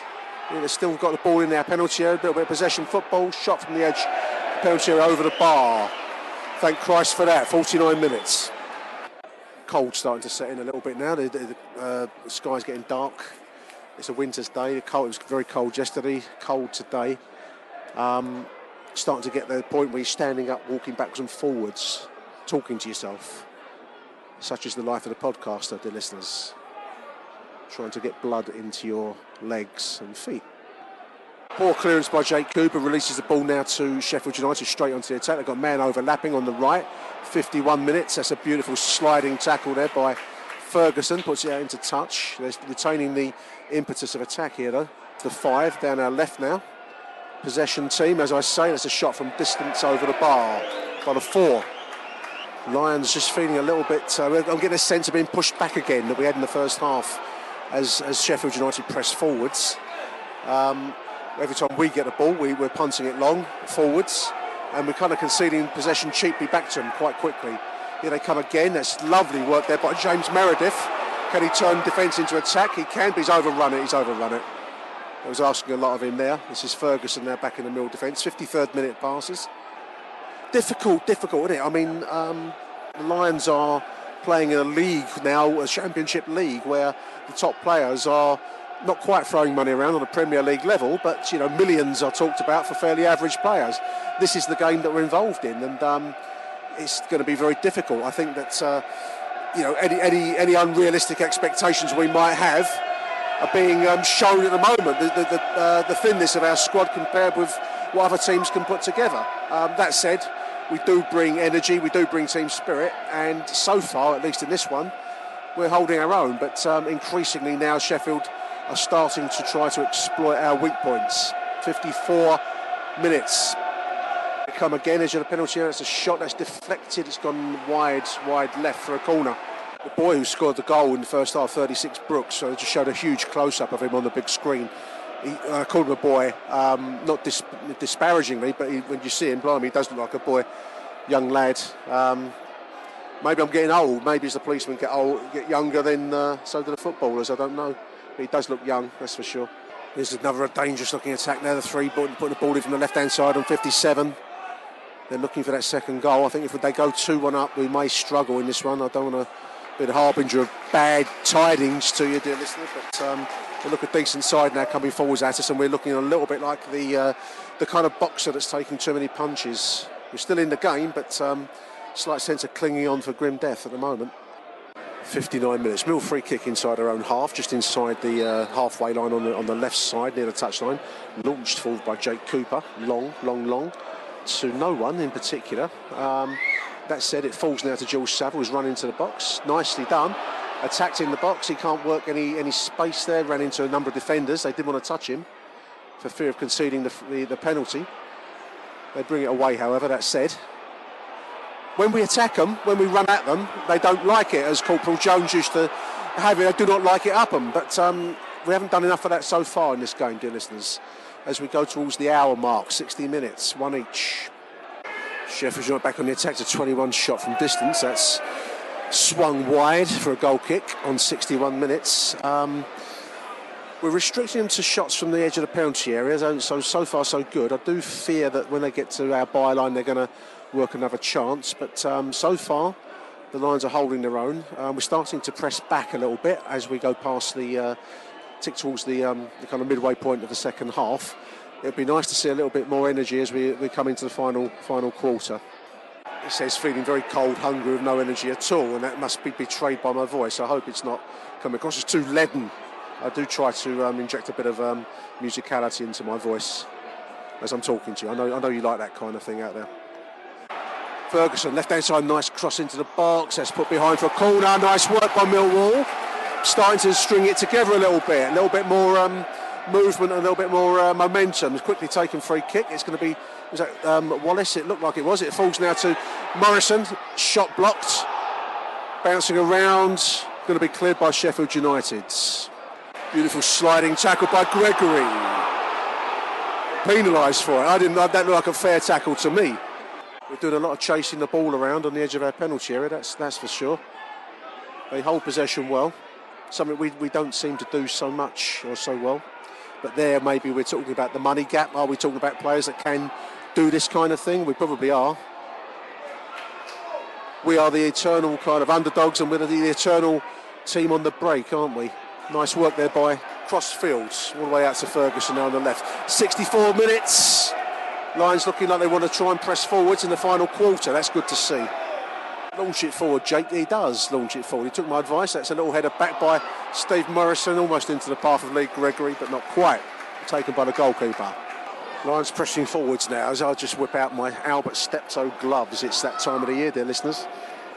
Yeah, they've still got the ball in their penalty area, a little bit of possession football, shot from the edge penalty area over the bar. Thank Christ for that. 49 minutes. Cold starting to set in a little bit now. The, the, uh, the sky's getting dark. It's a winter's day. The cold, it was very cold yesterday. Cold today. Um, starting to get to the point where you're standing up, walking backwards and forwards, talking to yourself. Such is the life of the podcaster, dear listeners. Trying to get blood into your legs and feet. Poor clearance by Jake Cooper releases the ball now to Sheffield United straight onto the attack. They've got man overlapping on the right. 51 minutes. That's a beautiful sliding tackle there by Ferguson. Puts it out into touch. They're retaining the impetus of attack here though. The five down our left now. Possession team, as I say, that's a shot from distance over the bar by the four. Lions just feeling a little bit. Uh, I'm getting a sense of being pushed back again that we had in the first half as, as Sheffield United press forwards. Um, every time we get the ball, we, we're punting it long forwards, and we're kind of conceding possession cheaply back to them quite quickly. Here they come again. That's lovely work there by James Meredith. Can he turn defence into attack? He can, but he's overrun it. He's overrun it. I was asking a lot of him there. This is Ferguson now back in the middle defence. 53rd minute passes. Difficult, difficult, isn't it? I mean, um, the Lions are playing in a league now, a championship league, where the top players are not quite throwing money around on a Premier League level, but you know millions are talked about for fairly average players. This is the game that we're involved in, and um, it's going to be very difficult. I think that uh, you know any, any any unrealistic expectations we might have are being um, shown at the moment. The the, the, uh, the, thinness of our squad compared with what other teams can put together. Um, that said, we do bring energy, we do bring team spirit, and so far, at least in this one, we're holding our own. But um, increasingly now, Sheffield are starting to try to exploit our weak points. 54 minutes. They come again as a penalty. It's a shot that's deflected. It's gone wide, wide left for a corner. The boy who scored the goal in the first half, 36 Brooks, so it just showed a huge close up of him on the big screen. He, I called him a boy, um, not dis- disparagingly, but he, when you see him, blimey, he does look like a boy, young lad. Um, maybe I'm getting old. Maybe as the policemen get old, get younger, then uh, so do the footballers. I don't know. But he does look young, that's for sure. There's another dangerous looking attack now. The three putting the ball in from the left hand side on 57. They're looking for that second goal. I think if they go 2 1 up, we may struggle in this one. I don't want to be the harbinger of bad tidings to you, dear listener, but um, look a decent side now coming forwards at us, and we're looking a little bit like the, uh, the kind of boxer that's taking too many punches. We're still in the game, but um, slight sense of clinging on for grim death at the moment. 59 minutes. Mill free kick inside our own half, just inside the uh, halfway line on the, on the left side near the touchline. Launched forward by Jake Cooper. Long, long, long to no one in particular. Um, that said, it falls now to George Saville, who's run into the box. Nicely done. Attacked in the box. He can't work any, any space there. Ran into a number of defenders. They didn't want to touch him for fear of conceding the, the, the penalty. They bring it away, however, that said when we attack them, when we run at them, they don't like it, as Corporal Jones used to have it. They do not like it up them. But um, we haven't done enough of that so far in this game, dear listeners. As we go towards the hour mark, 60 minutes, one each. Sheffield's not back on the attack to 21 shot from distance. That's swung wide for a goal kick on 61 minutes. Um, we're restricting them to shots from the edge of the penalty area, so so far so good. I do fear that when they get to our byline, they're going to work another chance. But um, so far, the Lions are holding their own. Um, we're starting to press back a little bit as we go past the uh, tick towards the, um, the, kind of midway point of the second half. It'd be nice to see a little bit more energy as we, we come into the final final quarter. It says feeling very cold, hungry, with no energy at all, and that must be betrayed by my voice. I hope it's not coming across as too leaden. I do try to um, inject a bit of um, musicality into my voice as I'm talking to you. I know, I know you like that kind of thing out there. Ferguson, left hand side, nice cross into the box. That's put behind for a corner. Nice work by Millwall. Starting to string it together a little bit. A little bit more um, movement, and a little bit more uh, momentum. It's quickly taken free kick. It's going to be was that um, Wallace? It looked like it was. It falls now to Morrison. Shot blocked. Bouncing around. Going to be cleared by Sheffield United. Beautiful sliding tackle by Gregory. Penalised for it. I didn't. That looked like a fair tackle to me. We're doing a lot of chasing the ball around on the edge of our penalty area, that's, that's for sure. They hold possession well, something we, we don't seem to do so much or so well. But there, maybe we're talking about the money gap. Are we talking about players that can do this kind of thing? We probably are. We are the eternal kind of underdogs, and we're the eternal team on the break, aren't we? Nice work there by Cross Fields, all the way out to Ferguson now on the left. 64 minutes. Lions looking like they want to try and press forwards in the final quarter. That's good to see. Launch it forward, Jake. He does launch it forward. He took my advice. That's a little header back by Steve Morrison, almost into the path of Lee Gregory, but not quite. Taken by the goalkeeper. Lions pressing forwards now as I just whip out my Albert Steptoe gloves. It's that time of the year, dear listeners.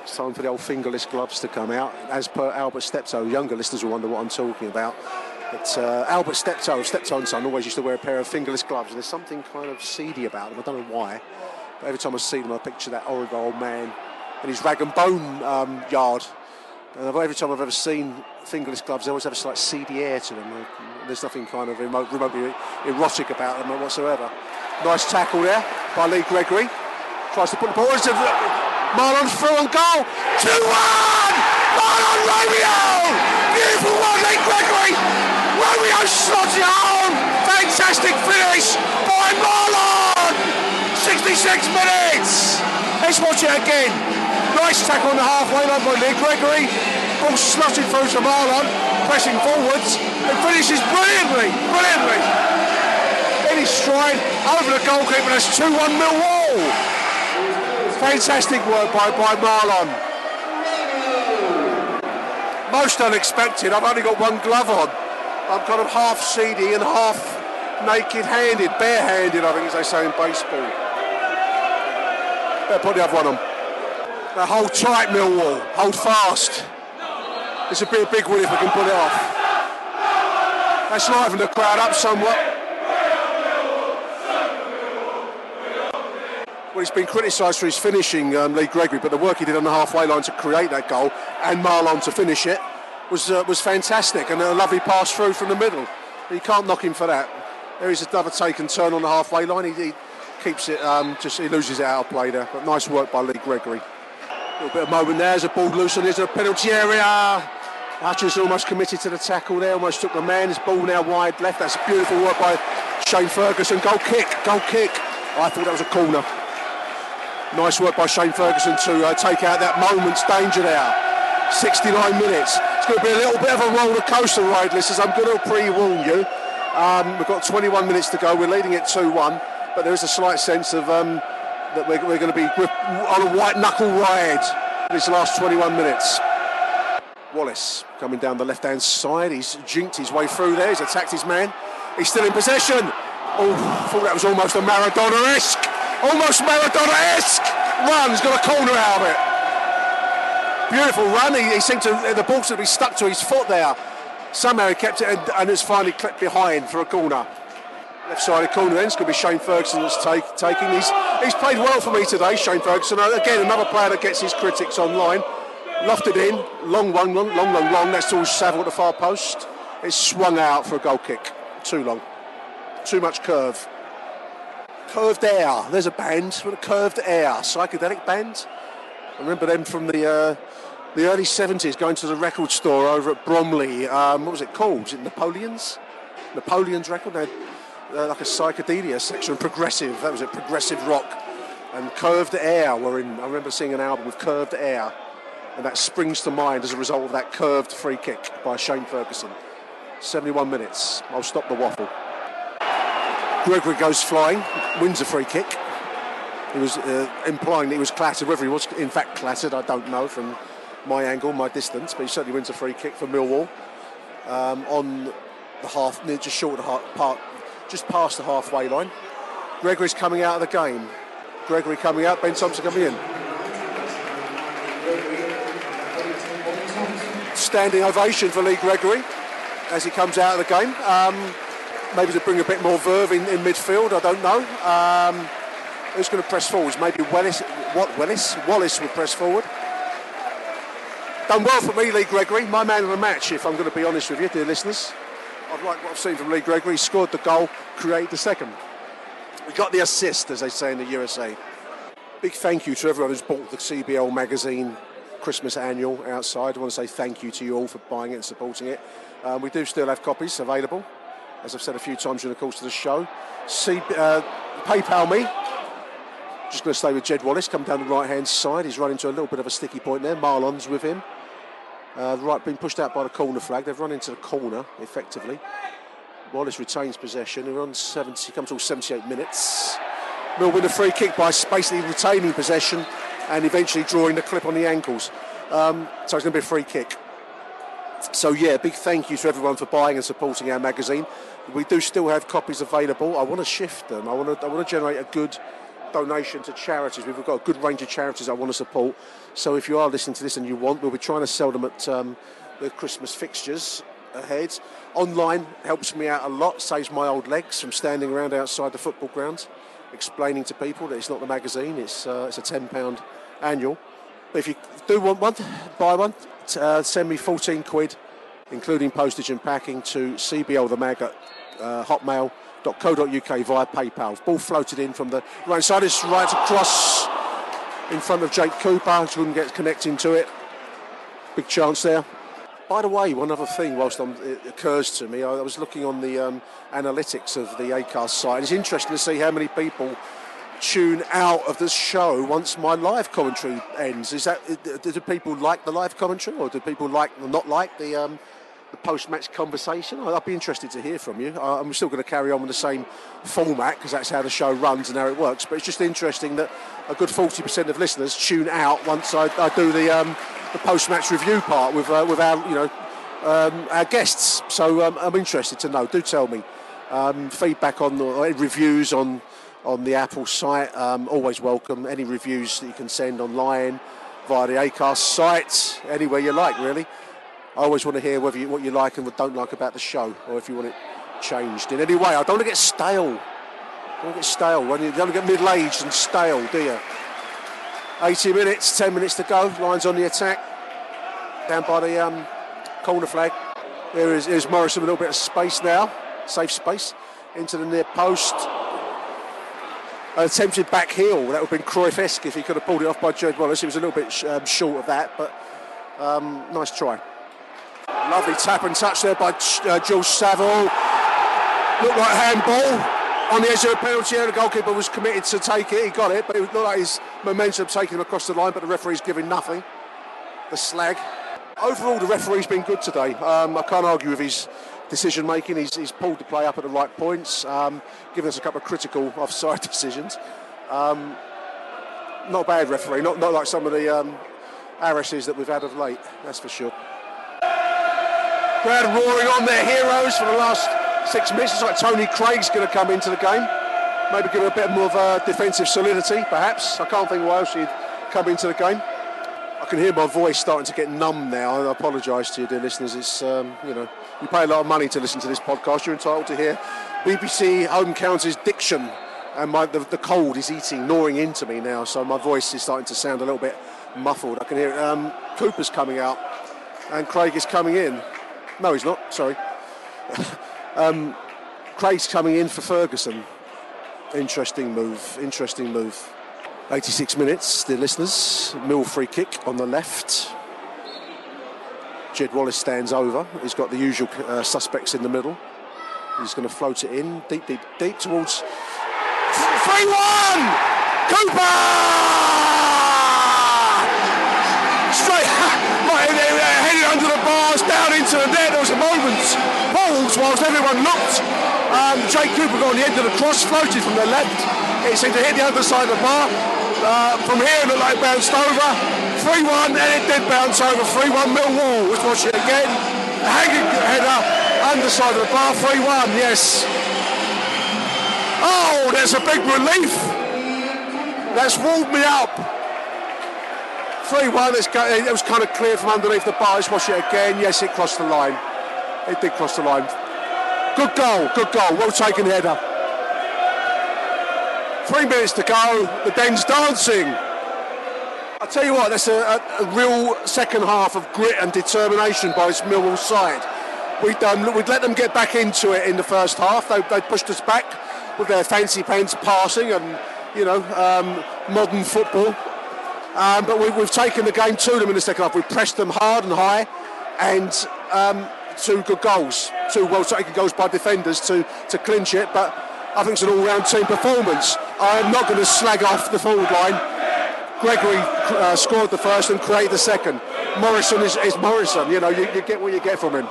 It's time for the old fingerless gloves to come out. As per Albert Steptoe, younger listeners will wonder what I'm talking about. But uh, Albert Steptoe, Steptoe and Son, always used to wear a pair of fingerless gloves, and there's something kind of seedy about them. I don't know why. But every time I see them, I picture that horrible old man in his rag and bone um, yard. And every time I've ever seen fingerless gloves, they always have a slight seedy air to them. There's nothing kind of remote, remotely erotic about them whatsoever. Nice tackle there by Lee Gregory. Tries to put the ball into Mahlon through and goal. 2 1! Mahlon Romeo! Beautiful one, Lee Gregory! Romeo slots it home! Fantastic finish by Mahlon! 66 minutes! Let's watch it again. Nice tackle on the halfway line by Lee Gregory. Ball slotted through to Mahlon, pressing forwards, and finishes brilliantly, brilliantly. In his stride, over the goalkeeper, that's 2 1 Millwall. Fantastic work by, by Mahlon. Most unexpected. I've only got one glove on. I'm kind of half seedy and half naked handed, bare-handed, I think as they say in baseball. Better put the other one on. Now hold tight, Millwall. Hold fast. This would be a big win if we can pull it off. Let's liven the crowd up somewhat. Well, he's been criticised for his finishing, um, Lee Gregory, but the work he did on the halfway line to create that goal and Mahlon to finish it was uh, was fantastic and a lovely pass through from the middle. You can't knock him for that. There is another take and turn on the halfway line. He, he keeps it, um, just he loses it out of play there. But nice work by Lee Gregory. Little bit of moment there as a ball loose and there's a penalty area. Hutchinson almost committed to the tackle there, almost took the man. His ball now wide left. That's beautiful work by Shane Ferguson. Goal kick, goal kick. I thought that was a corner. Nice work by Shane Ferguson to uh, take out that moment's danger there. 69 minutes. It's going to be a little bit of a roller coaster ride, listeners. I'm going to pre-warn you. Um, we've got 21 minutes to go. We're leading it 2-1, but there is a slight sense of um, that we're, we're, going to be on a white knuckle ride these last 21 minutes. Wallace coming down the left-hand side. He's jinked his way through there. He's attacked his man. He's still in possession. Oh, I thought that was almost a Maradona-esque almost Maradona-esque run. He's got a corner out of it. Beautiful run. He, he seemed to the ball seemed to be stuck to his foot there. Somehow he kept it and, and it's finally clipped behind for a corner. Left sided corner then. It's going to be Shane Ferguson that's take, taking. He's, he's played well for me today, Shane Ferguson. Uh, again, another player that gets his critics online. Lofted in, long one, long, long, long, long. That's all Saville at the far post. It's swung out for a goal kick. Too long. Too much curve. Curved Air. There's a band with a Curved Air, psychedelic band. I remember them from the uh, the early 70s going to the record store over at Bromley. Um, what was it called? Was it Napoleon's? Napoleon's record? They uh, like a psychedelia section, progressive. That was it, progressive rock. And Curved Air were in. I remember seeing an album with Curved Air, and that springs to mind as a result of that curved free kick by Shane Ferguson. 71 minutes. I'll stop the waffle. Gregory goes flying, wins a free kick. He was uh, implying that he was clattered. Whether he was in fact clattered, I don't know from my angle, my distance, but he certainly wins a free kick for Millwall um, on the half, near just short of the half, part, just past the halfway line. Gregory's coming out of the game. Gregory coming out, Ben Thompson coming in. Standing ovation for Lee Gregory as he comes out of the game. Um, maybe to bring a bit more verve in, in midfield. I don't know. Um, who's going to press forwards? Maybe Wallace. What Wallace? Wallace would press forward. Done well for me, Lee Gregory. My man of the match, if I'm going to be honest with you, dear listeners. I've what I've seen from Lee Gregory. Scored the goal, created the second. We got the assist, as they say in the USA. Big thank you to everyone who's bought the CBL magazine Christmas annual outside. I want to say thank you to you all for buying it and supporting it. Um, we do still have copies available as I've said a few times during the course of the show. See, uh, PayPal me, Just going to stay with Jed Wallace, come down the right hand side. He's running into a little bit of a sticky point there. Mahlon's with him. Uh, right, being pushed out by the corner flag. They've run into the corner effectively. Wallace retains possession. He runs 70, comes all 78 minutes. Mill win a free kick by basically retaining possession and eventually drawing the clip on the ankles. Um, so it's going to be a free kick. So yeah, big thank you to everyone for buying and supporting our magazine. We do still have copies available. I want to shift them. I want to. I want to generate a good donation to charities. We've got a good range of charities I want to support. So if you are listening to this and you want, we'll be trying to sell them at um, the Christmas fixtures ahead. Online helps me out a lot, saves my old legs from standing around outside the football grounds, explaining to people that it's not the magazine, it's, uh, it's a £10 annual. But if you do want one, buy one, uh, send me 14 quid, including postage and packing, to CBL the mag at uh, hotmail.co.uk via PayPal. Ball floated in from the right side, it's right across in front of Jake Cooper, couldn't get connecting to it. Big chance there. By the way, one other thing, whilst I'm, it occurs to me, I, I was looking on the um, analytics of the ACAST site. It's interesting to see how many people tune out of the show once my live commentary ends. Is that do people like the live commentary, or do people like not like the um, the post-match conversation? I'd be interested to hear from you. I'm still going to carry on with the same format because that's how the show runs and how it works. But it's just interesting that a good 40% of listeners tune out once I, I do the um, the post-match review part with uh, with our you know um, our guests. So um, I'm interested to know. Do tell me um, feedback on the reviews on on the Apple site. Um, always welcome any reviews that you can send online via the Acast site, anywhere you like, really. I always want to hear whether you, what you like and what don't like about the show, or if you want it changed in any way. I don't want to get stale. I don't get stale. When you don't get middle-aged and stale, do you? 80 minutes, 10 minutes to go. Lions on the attack. Down by the um, corner flag. There is, is Morrison with a little bit of space now. Safe space. Into the near post. An attempted back heel. That would have been Cruyff-esque if he could have pulled it off by Jed Wallace. He was a little bit um, short of that, but um, nice try. Lovely tap and touch there by uh, Jules Saville. Looked like handball on the edge of a penalty area. The goalkeeper was committed to take it. He got it, but it looked like his momentum taking him across the line, but the referee's giving nothing. The slag. Overall, the referee's been good today. Um, I can't argue with his decision making. He's, he's, pulled the play up at the right points, um, given us a couple of critical offside decisions. Um, not bad referee, not, not like some of the um, that we've had of late, that's for sure. Crowd roaring on their heroes for the last six minutes. It's like Tony Craig's going to come into the game. Maybe give a bit more of a defensive solidity, perhaps. I can't think why else he'd come into the game. I can hear my voice starting to get numb now. I apologise to you, dear listeners. It's um, you know you pay a lot of money to listen to this podcast. You're entitled to hear BBC Home Counties diction, and my, the, the cold is eating, gnawing into me now. So my voice is starting to sound a little bit muffled. I can hear it. Um, Cooper's coming out, and Craig is coming in. No, he's not. Sorry. Um, Craig's coming in for Ferguson. Interesting move. Interesting move. 86 minutes, the listeners. Mill free kick on the left. Jed Wallace stands over. He's got the usual uh, suspects in the middle. He's going to float it in deep, deep, deep towards 3 1! Cooper! Straight, right, headed under the bars, down into the net. There was a moment balls whilst everyone looked. Um, Jake Cooper got on the end of the cross, floated from the left. It seemed to hit the other side of the bar. Uh, from here, it looked like it bounced over. 3-1, and it did bounce over. 3-1 Millwall. Let's watch it again. Hanging header, underside of the bar. 3-1, yes. Oh, there's a big relief. That's walled me up. 3-1, it was kind of clear from underneath the bar. Let's watch it again. Yes, it crossed the line. It did cross the line. Good goal, good goal, well taken header. Three minutes to go, the Den's dancing. I tell you what, that's a, a, a, real second half of grit and determination by this Millwall side. We'd, um, we'd let them get back into it in the first half. They, they pushed us back with their fancy pants passing and, you know, um, modern football. Um, but we, have taken the game to them in the second half. We've pressed them hard and high, and um, two good goals, two well taken goals by defenders to, to clinch it. But I think it's an all-round team performance. I am not going to slag off the forward line. Gregory uh, scored the first and created the second. Morrison is, is Morrison. You know, you, you get what you get from him.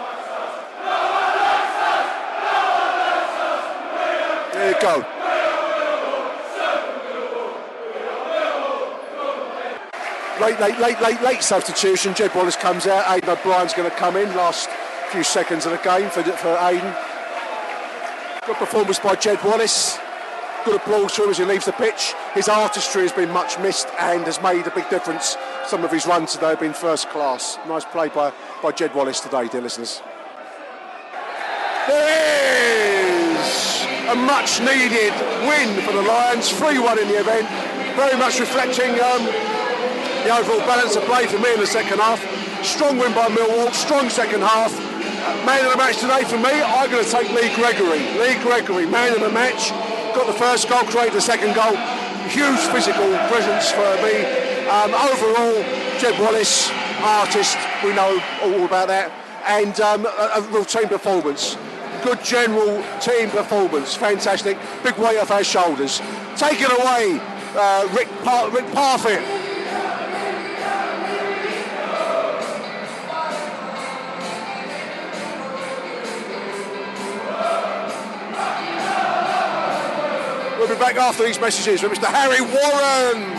There you go. Late, late, late, late, late substitution. Jed Wallace comes out. Aiden O'Brien's going to come in. Last few seconds of the game for, for Aiden. Good performance by Jed Wallace. Good applause to him as he leaves the pitch. His artistry has been much missed and has made a big difference. Some of his runs today have been first class. Nice play by, by Jed Wallace today, dear listeners. There is a much needed win for the Lions. 3 1 in the event. Very much reflecting um, the overall balance of play for me in the second half. Strong win by Millwall, strong second half. Man of the match today for me, I'm going to take Lee Gregory. Lee Gregory, man of the match. Got the first goal, created the second goal. Huge physical presence for me. Um, overall, Jed Wallace, artist, we know all about that. And um, a, real team performance. Good general team performance. Fantastic. Big weight off our shoulders. Take it away, uh, Rick, Par- Rick Parfitt. Back after these messages with Mr. Harry Warren.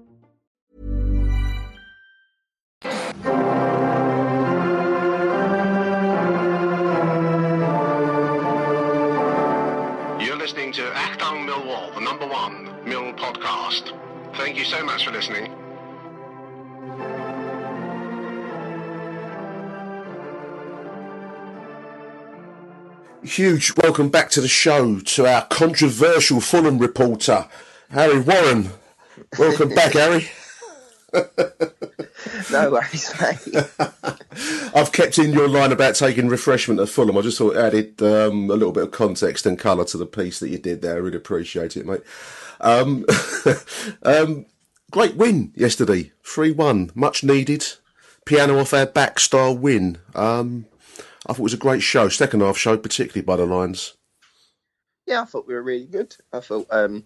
You're listening to Achtung Millwall, the number one Mill podcast. Thank you so much for listening. Huge welcome back to the show to our controversial Fulham reporter, Harry Warren. Welcome back, Harry. No worries, mate. I've kept in your line about taking refreshment at Fulham. I just thought it added um, a little bit of context and colour to the piece that you did there. I really appreciate it, mate. Um, um, great win yesterday, 3 1. Much needed. Piano off our back style win. Um, I thought it was a great show. Second half showed particularly by the Lions. Yeah, I thought we were really good. I thought um,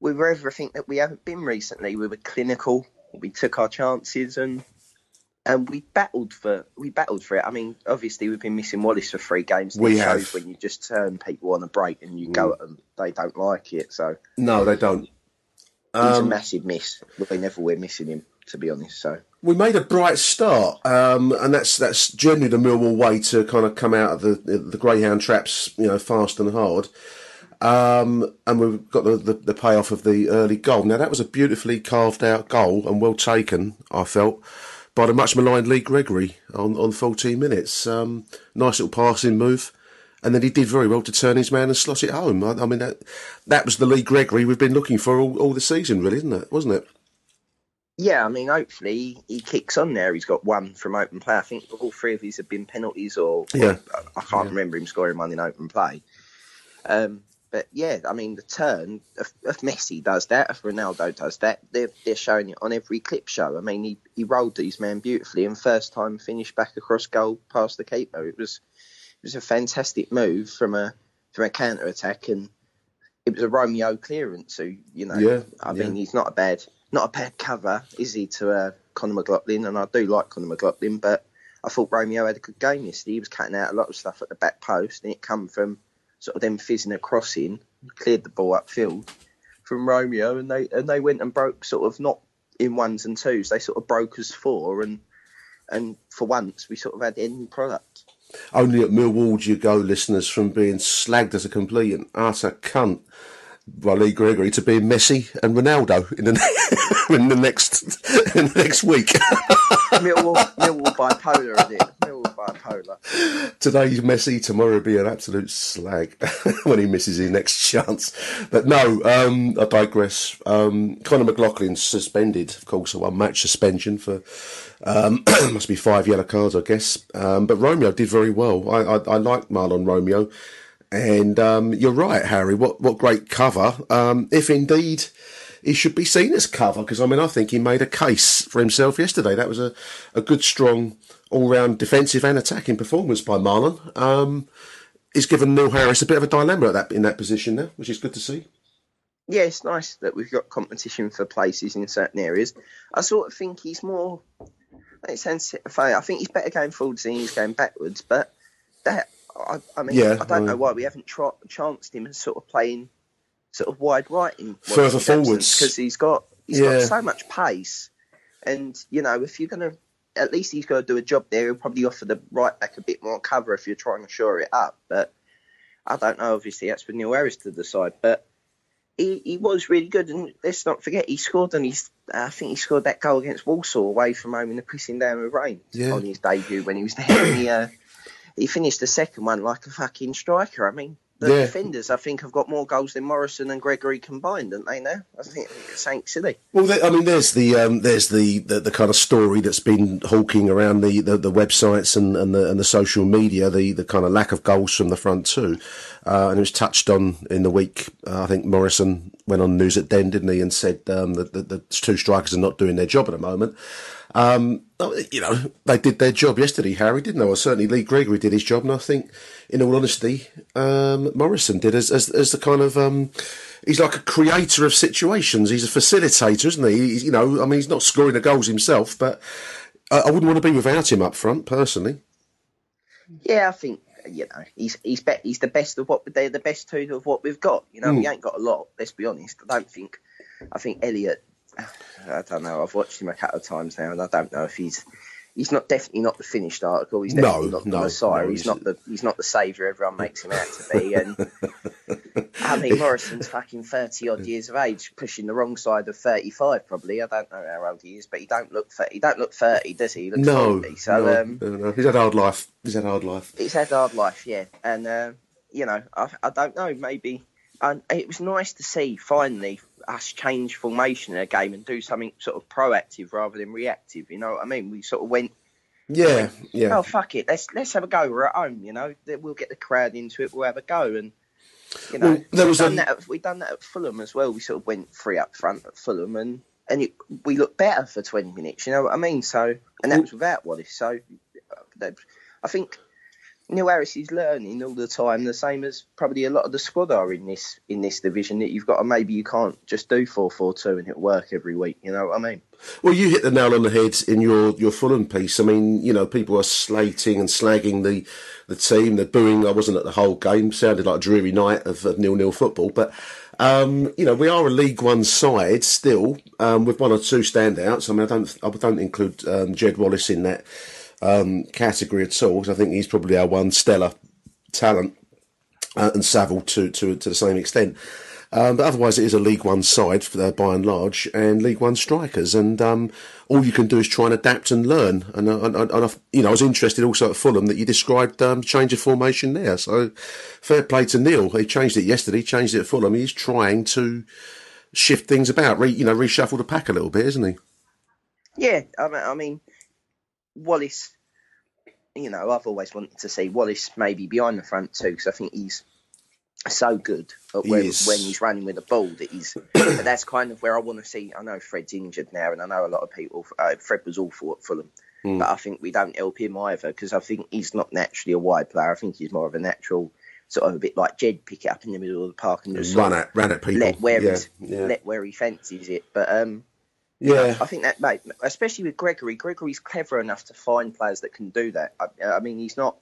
we were everything that we haven't been recently. We were clinical. We took our chances and and we battled for we battled for it. I mean, obviously we've been missing Wallace for three games. We it have. when you just turn people on a break and you go at them, they don't like it. So No, they don't. he's a Um, massive miss. We never we're missing him, to be honest. So we made a bright start, um, and that's that's generally the Millwall way to kind of come out of the the greyhound traps, you know, fast and hard. Um, and we've got the, the, the payoff of the early goal. Now that was a beautifully carved out goal and well taken, I felt, by the much maligned Lee Gregory on, on 14 minutes. Um, nice little passing move. and then he did very well to turn his man and slot it home. I, I mean, that that was the Lee Gregory we've been looking for all, all the season, really, isn't it? Wasn't it? Yeah, I mean, hopefully he kicks on there. He's got one from open play. I think all three of these have been penalties, or, Yeah. or I can't Yeah. remember him scoring one in open play. Um, but yeah, I mean, the turn if, if Messi does that, if Ronaldo does that, they're they're showing it on every clip show. I mean, he he rolled these men beautifully, and first time finished back across goal past the keeper. It was it was a fantastic move from a from a counter attack, and it was a Romeo clearance. So you know, Yeah, I yeah. mean, he's not a bad not a bad cover, is he, to uh, Conor McLaughlin? And I do like Conor McLaughlin, but I thought Romeo had a good game yesterday. He was cutting out a lot of stuff at the back post, and it come from sort of them fizzing a crossing, cleared the ball upfield from Romeo, and they and they went and broke sort of not in ones and twos. They sort of broke us four, and and for once we sort of had end product. Only at Millwall do you go, listeners, from being slagged as a complete and utter cunt by Gregory to being Messi and Ronaldo in the ne- in the next in the next week. Millwall, Millwall bipolar, is it? Millwall bipolar. Today's Messi, tomorrow will be an absolute slag when he misses his next chance. But no, um, I digress. Um, Conor McLaughlin suspended, of course, a one match suspension for um, must be five yellow cards, I guess. Um, but Romeo did very well. I, I, I like Mahlon Romeo. And um, you're right, Harry. What what great cover. Um, if indeed he should be seen as cover, because I mean I think he made a case for himself yesterday. That was a, a good, strong, all round defensive and attacking performance by Mahlon. Um, he's given Neil Harris a bit of a dilemma at that in that position now, which is good to see. yeah, it's nice that we've got competition for places in certain areas. I sort of think he's more. It sounds. I think he's better going forwards than he's going backwards. But that, I, I mean, Yeah, I don't know why we haven't tr- chanced him as sort of playing sort of wide right in Further forwards. because he's got he's Yeah. got so much pace, and you know if you're gonna. At least he's got to do a job there. He'll probably offer the right back a bit more cover if you're trying to shore it up. But I don't know. Obviously, that's for Neil Harris to decide. But he, he was really good, and let's not forget he scored on his. I think he scored that goal against Walsall away from home in the pissing down with rain Yeah. on his debut when he was there. and he, uh, he finished the second one like a fucking striker. I mean, the Yeah. defenders I think have got more goals than Morison and Gregory combined, don't they? Now I think it's ain't silly. Well, there, I mean, there's the um, there's the, the the kind of story that's been hawking around the, the, the websites and, and the and the social media. The the kind of lack of goals from the front two, uh, and it was touched on in the week. Uh, I think Morison went on news at Den, didn't he, and said um, that the, the two strikers are not doing their job at the moment. Um, you know, they did their job yesterday, Harry, didn't they? Well, certainly Lee Gregory did his job, and I think, in all honesty, um, Morison did as, as as the kind of um, he's like a creator of situations. He's a facilitator, isn't he? He's, you know, I mean, he's not scoring the goals himself, but I, I wouldn't want to be without him up front, personally. Yeah, I think you know he's he's be, he's the best of what they're the best two of what we've got. You know, we Mm. ain't got a lot. Let's be honest. I don't think. I think Elliott. I don't know. I've watched him a couple of times now, and I don't know if he's he's not definitely not the finished article. He's No, definitely not the no, Messiah. no, he's, he's- not the he's not the saviour everyone makes him out to be. And I mean, Morison's fucking thirty odd years of age, pushing the wrong side of thirty five. Probably. I don't know how old he is, but he don't look he don't look thirty, does he? He looks No, 40. So no, um, no, no. he's had a hard life. He's had a hard life. He's had a hard life, yeah. And uh, you know, I, I don't know. Maybe and it was nice to see finally us change formation in a game and do something sort of proactive rather than reactive. You know what I mean? We sort of went, Yeah, yeah. oh fuck it, let's let's have a go. We're at home, you know. We'll get the crowd into it. We'll have a go. And you know, Well, there we've was done a- that. At, we've done that at Fulham as well. We sort of went three up front at Fulham and. And it, we looked better for 20 minutes, you know what I mean? So, and that was without Wallace. So, uh, I think Neil Harris is learning all the time, the same as probably a lot of the squad are in this in this division. That you've got to maybe you can't just do four four two and it work every week. You know what I mean? Well, you hit the nail on the head in your, your Fulham piece. I mean, you know, people are slating and slagging the the team. They're booing. I wasn't at the whole game. Sounded like a dreary night of, of nil nil football. But um, you know, we are a League One side still um, with one or two standouts. I mean, I don't I don't include um, Jed Wallace in that um, category at all. 'cause I think he's probably our one stellar talent uh, and Saville to, to to the same extent. Um, but otherwise, it is a League One side uh, by and large, and League One strikers, and um, all you can do is try and adapt and learn. And, uh, and, and, and you know, I was interested also at Fulham that you described um, change of formation there. So fair play to Neil. He changed it yesterday. Changed it at Fulham. He's trying to shift things about, re, you know, reshuffle the pack a little bit, isn't he? Yeah, I I mean, Wallace. You know, I've always wanted to see Wallace maybe behind the front too, because I think he's so good at when, when he's running with the ball that he's. but that's kind of where I want to see. I know Fred's injured now, and I know a lot of people. Uh, Fred was awful at Fulham, Mm. but I think we don't help him either because I think he's not naturally a wide player. I think he's more of a natural sort of a bit like Jed, pick it up in the middle of the park and just Run sort of at- run at people. let where Yeah, yeah. let where he fancies it. But um, Yeah. I think that, mate, especially with Gregory, Gregory's clever enough to find players that can do that. I, I mean, he's not.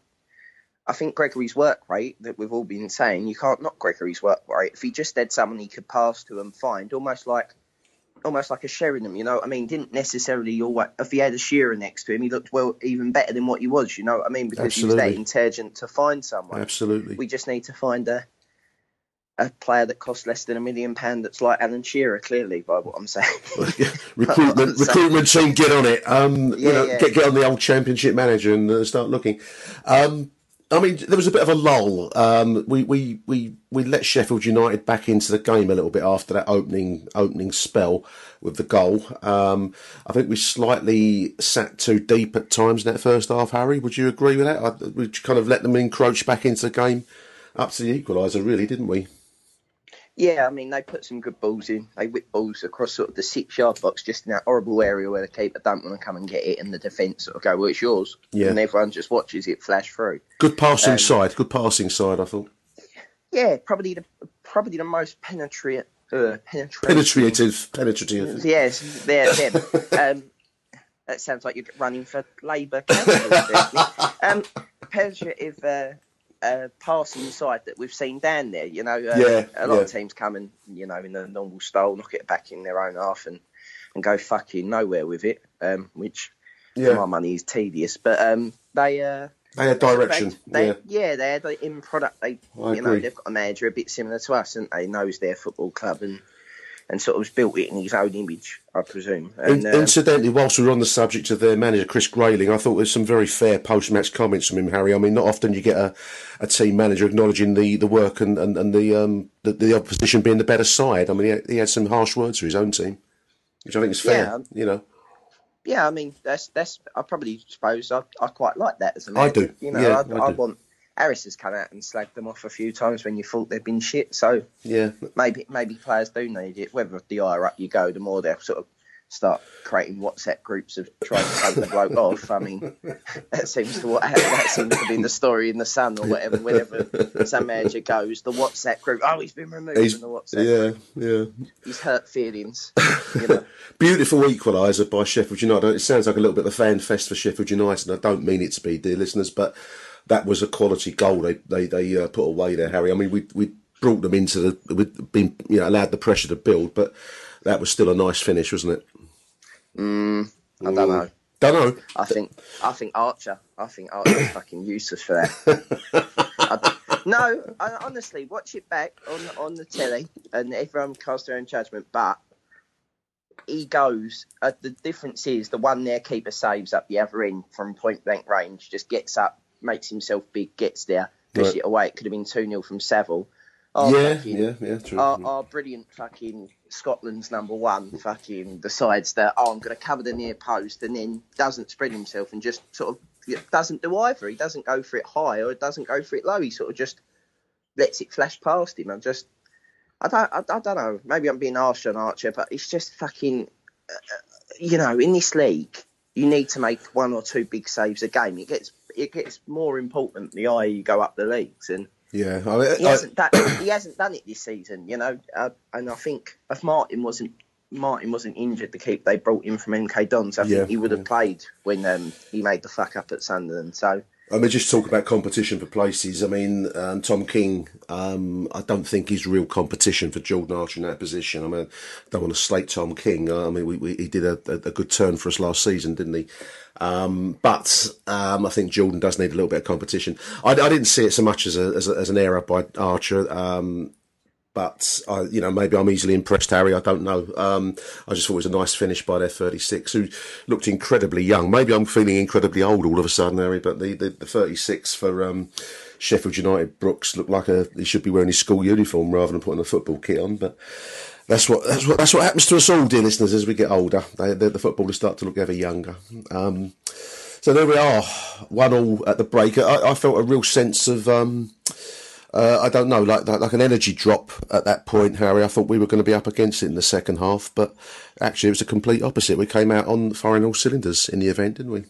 I think Gregory's work rate that we've all been saying, you can't knock Gregory's work rate. If he just had someone he could pass to and find, almost like, almost like a Sheringham, you know. I mean, didn't necessarily always. If he had a Shearer next to him, he looked well even better than what he was. You know what I mean? Because he was that intelligent to find someone. Absolutely. We just need to find a a player that costs less than a million pound that's like Alan Shearer, clearly, by what I'm saying. recruitment recruitment team get on it um you Yeah, know yeah. get get on the old championship manager and uh, start looking um I mean, there was a bit of a lull. Um, we, we, we, we let Sheffield United back into the game a little bit after that opening opening spell with the goal. Um, I think we slightly sat too deep at times in that first half. Harry, would you agree with that? I, we kind of let them encroach back into the game up to the equaliser, really, didn't we? Yeah, I mean they put some good balls in. They whip balls across sort of the six yard box, just in that horrible area where the keeper don't want to come and get it, and the defence sort of go, "Well, it's yours," Yeah. and everyone just watches it flash through. Good passing Um, side, good passing side. I thought Yeah, probably the probably the most penetrate, uh, penetrative, penetrative. Yes, there, them. um, that sounds like you're running for Labour council. Um, penetrative uh, uh, passing side that we've seen down there. You know, uh, Yeah, a lot yeah. of teams come and you know in the normal style, knock it back in their own half and and go fucking nowhere with it. Um, which Yeah. for my money is tedious, but um, they. Uh, They had direction. they, yeah. yeah, they had the in product. They, I you know, they've got a manager a bit similar to us, and they knows their football club and and sort of built it in his own image, I presume. And, In- uh, incidentally, whilst we were on the subject of their manager, Chris Grayling, I thought there's some very fair post-match comments from him, Harry. I mean, not often you get a, a team manager acknowledging the, the work and, and, and the, um, the the opposition being the better side. I mean, he had, he had some harsh words for his own team, which I think is fair. Yeah. You know, yeah, I mean, that's that's. I probably suppose I, I quite like that as a manager. I do. You know, Yeah, I, I I do. want. Harris has come out and slagged them off a few times when you thought they'd been shit. So yeah. maybe maybe players do need it. Whether the higher up you go, the more they'll sort of start creating WhatsApp groups of trying to take the bloke off. I mean, that seems to what that seems to be the story in the Sun or whatever. Whenever some manager goes, the WhatsApp group. Oh, he's been removed He's, from the WhatsApp. yeah, yeah. He's hurt feelings. You know. Beautiful equaliser by Sheffield United. It sounds like a little bit of a fan fest for Sheffield United, and I don't mean it to be, dear listeners, but that was a quality goal they they, they uh, put away there, Harry. I mean, we we brought them into the we'd been you know allowed the pressure to build, but that was still a nice finish, wasn't it? Mm, I don't know. Don't know. I think I think Archer. I think Archer's fucking useless for that. I- no, I, honestly, watch it back on on the telly, and everyone casts their own judgment. But he goes. Uh, the difference is the one their keeper saves up the other end from point blank range, just gets up, makes himself big, gets there, pushes Right. it away. It could have been two 0 from Saville. Our yeah, fucking- yeah, yeah, true. our, our brilliant fucking Scotland's number one fucking decides that oh I'm going to cover the near post and then doesn't spread himself and just sort of doesn't do either. He doesn't go for it high or doesn't go for it low. He sort of just lets it flash past him. I just I don't I, I don't know. Maybe I'm being harsh on Archer, but it's just fucking uh, you know in this league you need to make one or two big saves a game. It gets it gets more important the higher you go up the leagues and yeah. I mean, he I- hasn't done he hasn't done it this season, you know. Uh, and I think if Martin wasn't Martin wasn't injured, the keep they brought in from MK Dons, I Yeah, think he would have played when um, he made the fuck up at Sunderland. So I mean, just talk about competition for places. I mean, um, Tom King, um, I don't think he's real competition for Jordan Archer in that position. I mean, I don't want to slate Tom King. Uh, I mean, we, we, he did a, a, good turn for us last season, didn't he? Um, but um, I think Jordan does need a little bit of competition. I, I didn't see it so much as, a, as, a, as an error by Archer. Um, but I, you know, maybe I'm easily impressed, Harry. I don't know. Um, I just thought it was a nice finish by their 36, who looked incredibly young. Maybe I'm feeling incredibly old all of a sudden, Harry. But the the, the 36 for um, Sheffield United, Brooks looked like a he should be wearing his school uniform rather than putting a football kit on. But that's what that's what that's what happens to us all, dear listeners, as we get older. They, the footballers start to look ever younger. Um, so there we are, one all at the break. I, I felt a real sense of. Uh, I don't know, like, like like an energy drop at that point, Harry. I thought we were going to be up against it in the second half, but actually it was a complete opposite. We came out on firing all cylinders in the event, didn't we?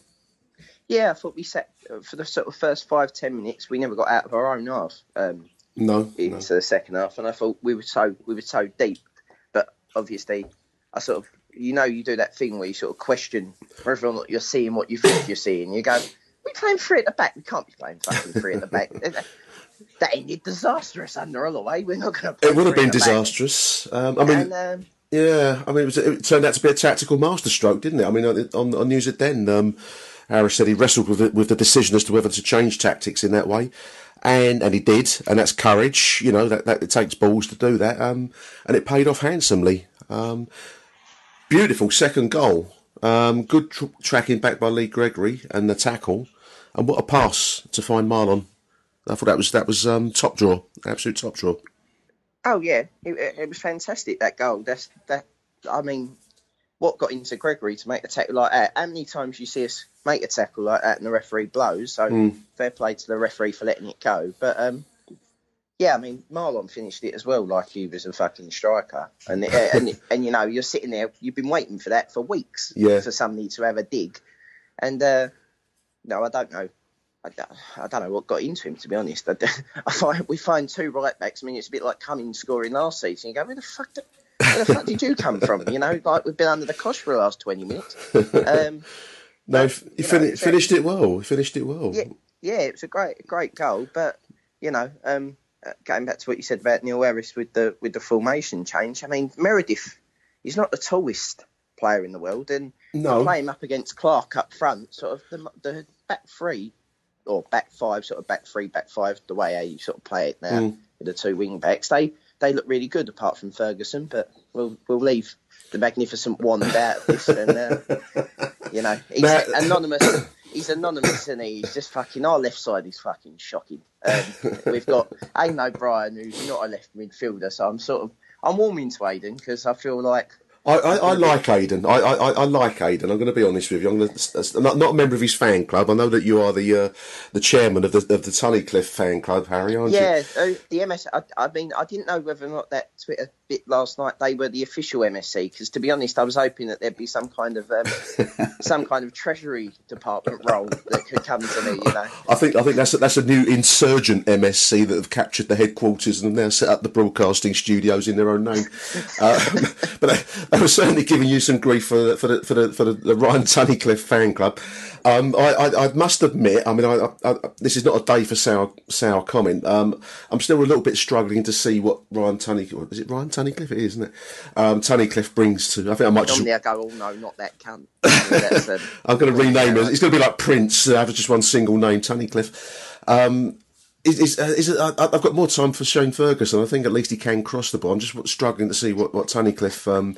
Yeah, I thought we set for the sort of first five ten minutes. We never got out of our own half. Um, no, into no. the second half, and I thought we were so we were so deep. But obviously, I sort of you know you do that thing where you sort of question whether or not you're seeing what you think you're seeing. You go, we playing three at the back. We can't be playing fucking three at the back. that ended disastrous under Holloway. We're not going to. It would have been disastrous. Um, I mean. And, um, yeah, I mean, it, was, it, turned out to be a tactical masterstroke, didn't it? I mean, on, on News at Den, um, Harris said he wrestled with, it, with the decision as to whether to change tactics in that way. And, and he did, and that's courage, you know, that, that it takes balls to do that. Um, and it paid off handsomely. Um, beautiful second goal. Um, good tr- tracking back by Lee Gregory and the tackle. And what a pass to find Mahlon. I thought that was that was um, top draw, absolute top draw. Oh yeah, it, it, was fantastic that goal. That's that. I mean, what got into Gregory to make a tackle like that? How many times you see us make a tackle like that and the referee blows? So mm. fair play to the referee for letting it go. But um, yeah, I mean, Mahlon finished it as well, like he was a fucking striker. And and, and you know, you're sitting there, you've been waiting for that for weeks. Yeah. For somebody to have a dig, and uh, no, I don't know. I, I don't know what got into him, to be honest. I, I find we find two right backs. I mean, it's a bit like Cummings scoring last season. You go, where the fuck did, where the fuck did you come from? You know, like we've been under the cosh for the last 20 minutes. Um, no, but, he fin- know, finished it well. He finished it well. Yeah, yeah, it was a great, great goal. But, you know, um, uh, going back to what you said about Neil Harris with the with the formation change, I mean, Meredith, he's not the tallest player in the world, and no. play him up against Clark up front, sort of the, the back three or back five, sort of back three, back five, the way how you sort of play it now mm. with the two wing backs. They they look really good apart from Ferguson, but we'll we'll leave the magnificent one out of this. And uh, you know, he's anonymous. He's anonymous and he's just fucking. Our left side is fucking shocking. Um, we've got Aiden O'Brien, who's not a left midfielder, so I'm sort of I'm warming to Aiden because I feel like I, I, I, like Aiden. I, I, I like Aiden. I'm going to be honest with you. I'm, gonna, not, not a member of his fan club. I know that you are the uh, the chairman of the of the Tunnicliffe fan club, Harry, aren't yeah, you? Yeah, uh, the MS. I, I, mean, I didn't know whether or not that Twitter bit last night they were the official MSC because, to be honest, I was hoping that there'd be some kind of um, some kind of treasury department role that could come to me. You know, I think I think that's a, that's a new insurgent MSC that have captured the headquarters and now set up the broadcasting studios in their own name. Uh, but. I was certainly giving you some grief for the, for the, for the, for the, the Ryan Tunnicliffe fan club. Um, I, I, I, must admit, I mean, I, I, this is not a day for sour, sour comment. Um, I'm still a little bit struggling to see what Ryan Tunnicliffe, is it Ryan Tunnicliffe? It is, isn't it? Um, Tunnicliffe brings to, I think I might just. I go, oh no, not that cunt. I'm going to rename it. It's going to be like Prince, uh, have just one single name, Tunnicliffe. Um, is, is, uh, is it, I, have got more time for Shane Ferguson. I think at least he can cross the ball. I'm just struggling to see what, what Tunnicliffe um,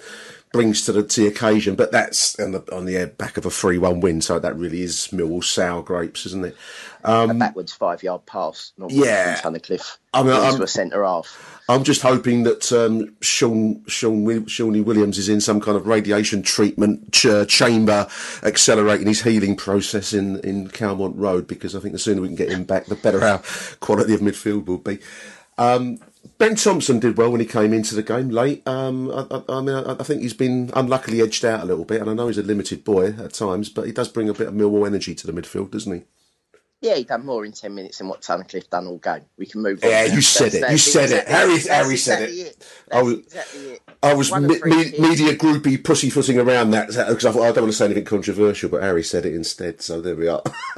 brings to the, to the occasion. But that's on the, on the back of a 3 1 win. So that really is Millwall sour grapes, isn't it? Um, a backwards five yard pass. Not yeah. Tunnicliffe. I mean, I'm, a centre half. I'm just hoping that um, Shaun, Shaun, Shawnee Williams is in some kind of radiation treatment ch- chamber, accelerating his healing process in, in Calmont Road, because I think the sooner we can get him back, the better our quality of midfield will be. Um, Ben Thompson did well when he came into the game late. Um, I, I, I, mean, I, I, think he's been unluckily edged out a little bit, and I know he's a limited boy at times, but he does bring a bit of Millwall energy to the midfield, doesn't he? Yeah, he done more in ten minutes than what Tunnicliffe done all game. We can move on. Yeah, you said it. You said it. Harry, Harry said it. I was, I was me, me, media groupie pussyfooting around that because I thought I don't want to say anything controversial, but Harry said it instead. So there we are.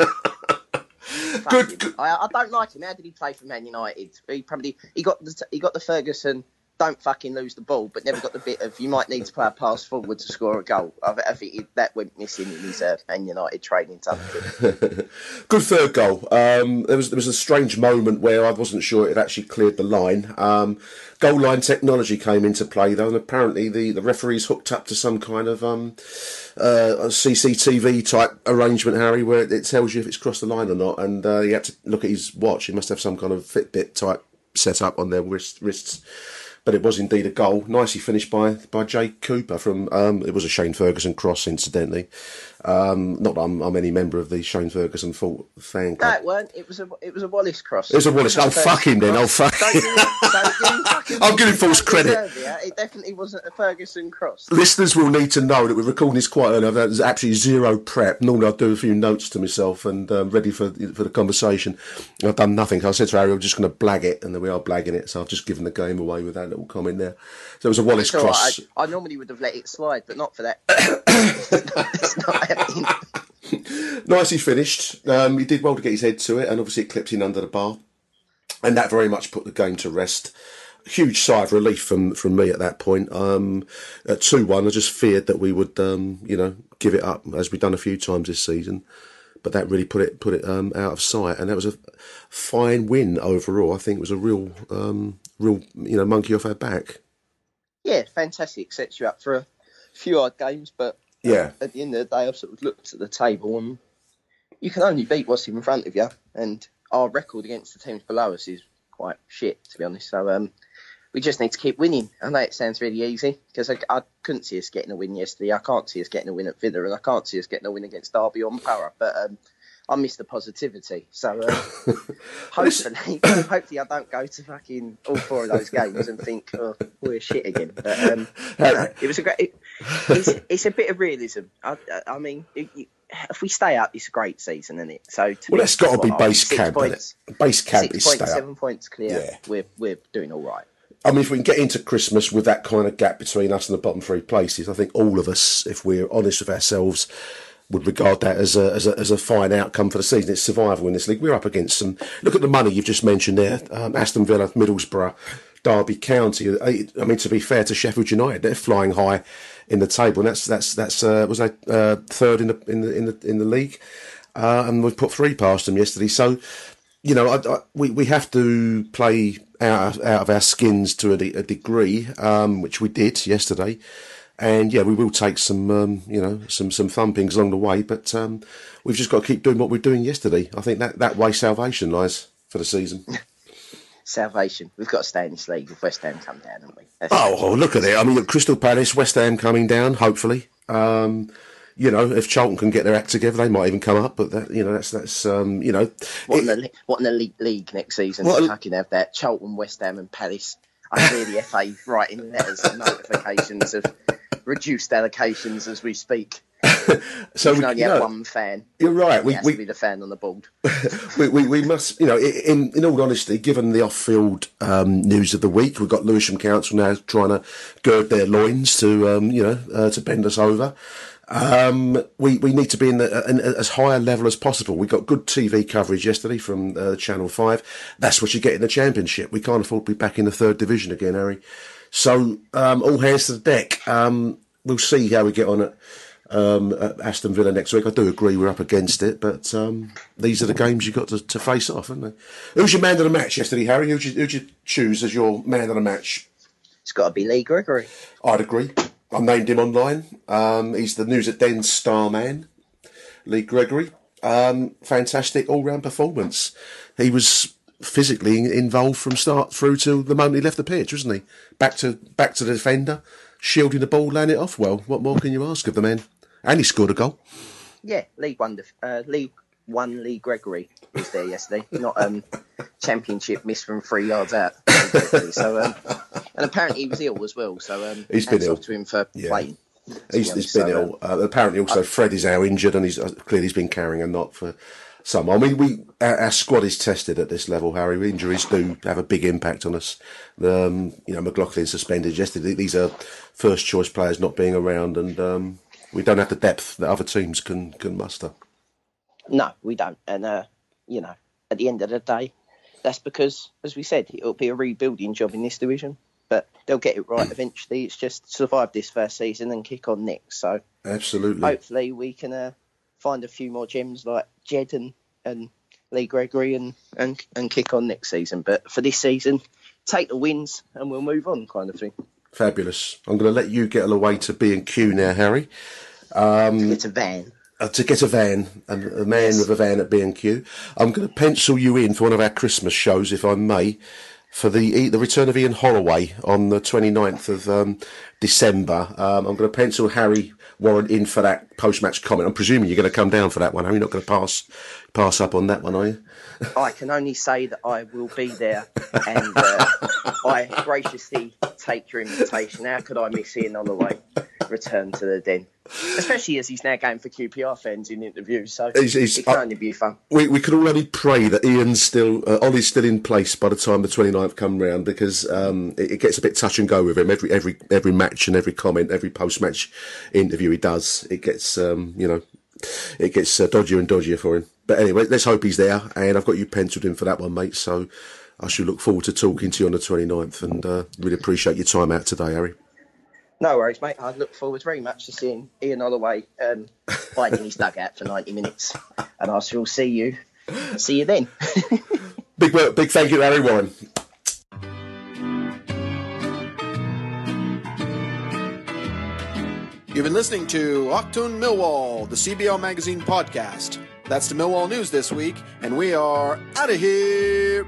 good, good. I, I, don't like him. How did he play for Man United? He probably he got the he got the Ferguson don't fucking lose the ball, but never got the bit of you might need to play a pass forward to score a goal. I, I think it, that went missing in his uh, Man United training something. Good third goal. Um, there was there was a strange moment where I wasn't sure it actually cleared the line. Um, goal line technology came into play though, and apparently the, the referees hooked up to some kind of um, uh, CCTV type arrangement, Harry, where it tells you if it's crossed the line or not. And uh, he had to look at his watch. He must have some kind of Fitbit type set up on their wrist, wrists but it was indeed a goal. Nicely finished by by Jake Cooper from. Um, it was a Shane Ferguson cross, incidentally. Um, not that I'm, I'm, any member of the Shane Ferguson fan club. It weren't. It was a it was a Wallace cross. It was a Wallace. Oh, fuck him then. Oh, fuck him. I'm giving false credit. It definitely wasn't a Ferguson cross. Listeners will need to know that we're recording this quite early. There's absolutely zero prep. Normally I do a few notes to myself and um, ready for for the conversation. I've done nothing. I said to Harry, I'm just going to blag it, and then we are blagging it. So I've just given the game away with that little comment there. So it was a Wallace cross. I, I, normally would have let it slide, but not for that. it's not Nicely finished. Um, he did well to get his head to it, and obviously it clipped in under the bar, and that very much put the game to rest. Huge sigh of relief from from me at that point. Um, at two one, I just feared that we would, um, you know, give it up as we've done a few times this season. But that really put it put it um, out of sight, and that was a fine win overall. I think it was a real, um, real, you know, monkey off our back. Yeah, fantastic. Sets you up for a few odd games, but yeah. At the end of the day, I've sort of looked at the table and you can only beat what's in front of you. And our record against the teams below us is quite shit, to be honest. So um, we just need to keep winning. I know it sounds really easy because I, I, couldn't see us getting a win yesterday. I can't see us getting a win at Villa, and I can't see us getting a win against Derby on Power. But um, I miss the positivity. So uh, hopefully, hopefully I don't go to fucking all four of those games and think, oh, we're shit again. But um, you know, it was a great. It, it's, it's, a bit of realism. I, I mean, it, if we stay up, it's a great season, isn't it? So well, that's got to be base camp. Points, Base camp is points, stay seven points clear. Yeah. We're we're doing all right. I mean, if we can get into Christmas with that kind of gap between us and the bottom three places, I think all of us, if we're honest with ourselves, would regard that as a, as a, as a fine outcome for the season. It's survival in this league. We're up against some. Look at the money you've just mentioned there: um, Aston Villa, Middlesbrough, Derby County. I mean, to be fair to Sheffield United, they're flying high in the table, and that's that's that's uh, was that uh, third in the in the in the in the league, uh, and we've put three past them yesterday. So, you know, I, I, we we have to play out out of our skins to a, a degree, um, which we did yesterday and yeah, we will take some, um, you know, some some thumpings along the way. But um, we've just got to keep doing what we're doing yesterday. I think that that way salvation lies for the season. salvation. We've got to stay in this league if West Ham come down, haven't we? oh, oh, look at it! I mean, Crystal Palace, West Ham coming down. Hopefully, um, you know, if Charlton can get their act together, they might even come up. But that, you know, that's that's um, you know, what in the what in the league, league next season? What, I can have that Charlton, West Ham, and Palace. I hear the FA writing letters and notifications of reduced allocations as we speak. so we only have know, one fan. You're right. We, we, to be the fan on the board. we, we, we must, you know, in in all honesty, given the off-field um, news of the week, we've got Lewisham Council now trying to gird their loins to, um, you know, uh, to bend us over. Um, we we need to be in, the, in, as high a level as possible. We got good TV coverage yesterday from uh, Channel Five. That's what you get in the Championship. We can't afford to be back in the third division again, Harry. So um, all hands to the deck. Um, we'll see how we get on at, um, at, Aston Villa next week. I do agree we're up against it, but um, these are the games you've got to, to, face off, haven't they? Who's your man of the match yesterday, Harry? Who'd you, who'd you choose as your man of the match? It's got to be Lee Gregory. I'd agree. I named him online. Um, he's the News at Den star man, Lee Gregory. Um, fantastic all round performance. He was physically involved from start through to the moment he left the pitch, wasn't he? Back to back to the defender, shielding the ball, laying it off well. What more can you ask of the man? And he scored a goal. Yeah, League One, uh, League One, Lee Gregory was there yesterday. Not um, Championship miss from three yards out. So, um, and apparently he was ill as well. So um, he's been ill. to him for yeah. playing. He's, he's been ill. Uh, apparently, also Fred is now injured, and he's uh, clearly he's been carrying a knot for some. I mean, we our, our, squad is tested at this level, Harry. Injuries do have a big impact on us. Um, you know, McLaughlin suspended yesterday. These are first choice players not being around, and um, we don't have the depth that other teams can can muster. No, we don't. And uh, you know, at the end of the day, that's because, as we said, it'll be a rebuilding job in this division. but they'll get it right eventually. It's just survive this first season and kick on next. So Absolutely. hopefully we can uh, find a few more gems like Jed and, and Lee Gregory and, and and kick on next season. But for this season, take the wins and we'll move on, kind of thing. Fabulous. I'm going to let you get away to B and Q now, Harry. Um, It's a van. Uh, to get a van, a, a man with a van at B and Q. I'm going to pencil you in for one of our Christmas shows, if I may, for the the return of Ian Holloway on the 29th of um, December. Um, I'm going to pencil Harry Warren in for that post match comment. I'm presuming you're going to come down for that one. Are you not going to pass pass up on that one, are you? I can only say that I will be there, and uh, I graciously take your invitation. How could I miss Ian Holloway? Return to the den, especially as he's now going for QPR fans in interviews. So He's- he's- it can only be fun. We, we can already pray that Ian's still, uh, Ollie's still in place by the time the 29th come round because um, it, it gets a bit touch and go with him. Every every every match and every comment, every post match interview he does, it gets um, you know, it gets uh, dodgier and dodgier for him. But anyway, let's hope he's there, and I've got you penciled in for that one, mate. So I shall look forward to talking to you on the 29th, and uh, really appreciate your time out today, Harry. No worries, mate. I look forward very much to seeing Ian Holloway um, hiding his dugout for 90 minutes, and I shall see you. See you then. Big wo- big thank you, to Harry Warren. You've been listening to Achtung Millwall, the CBL Magazine podcast. That's the Millwall news this week, and we are out of here.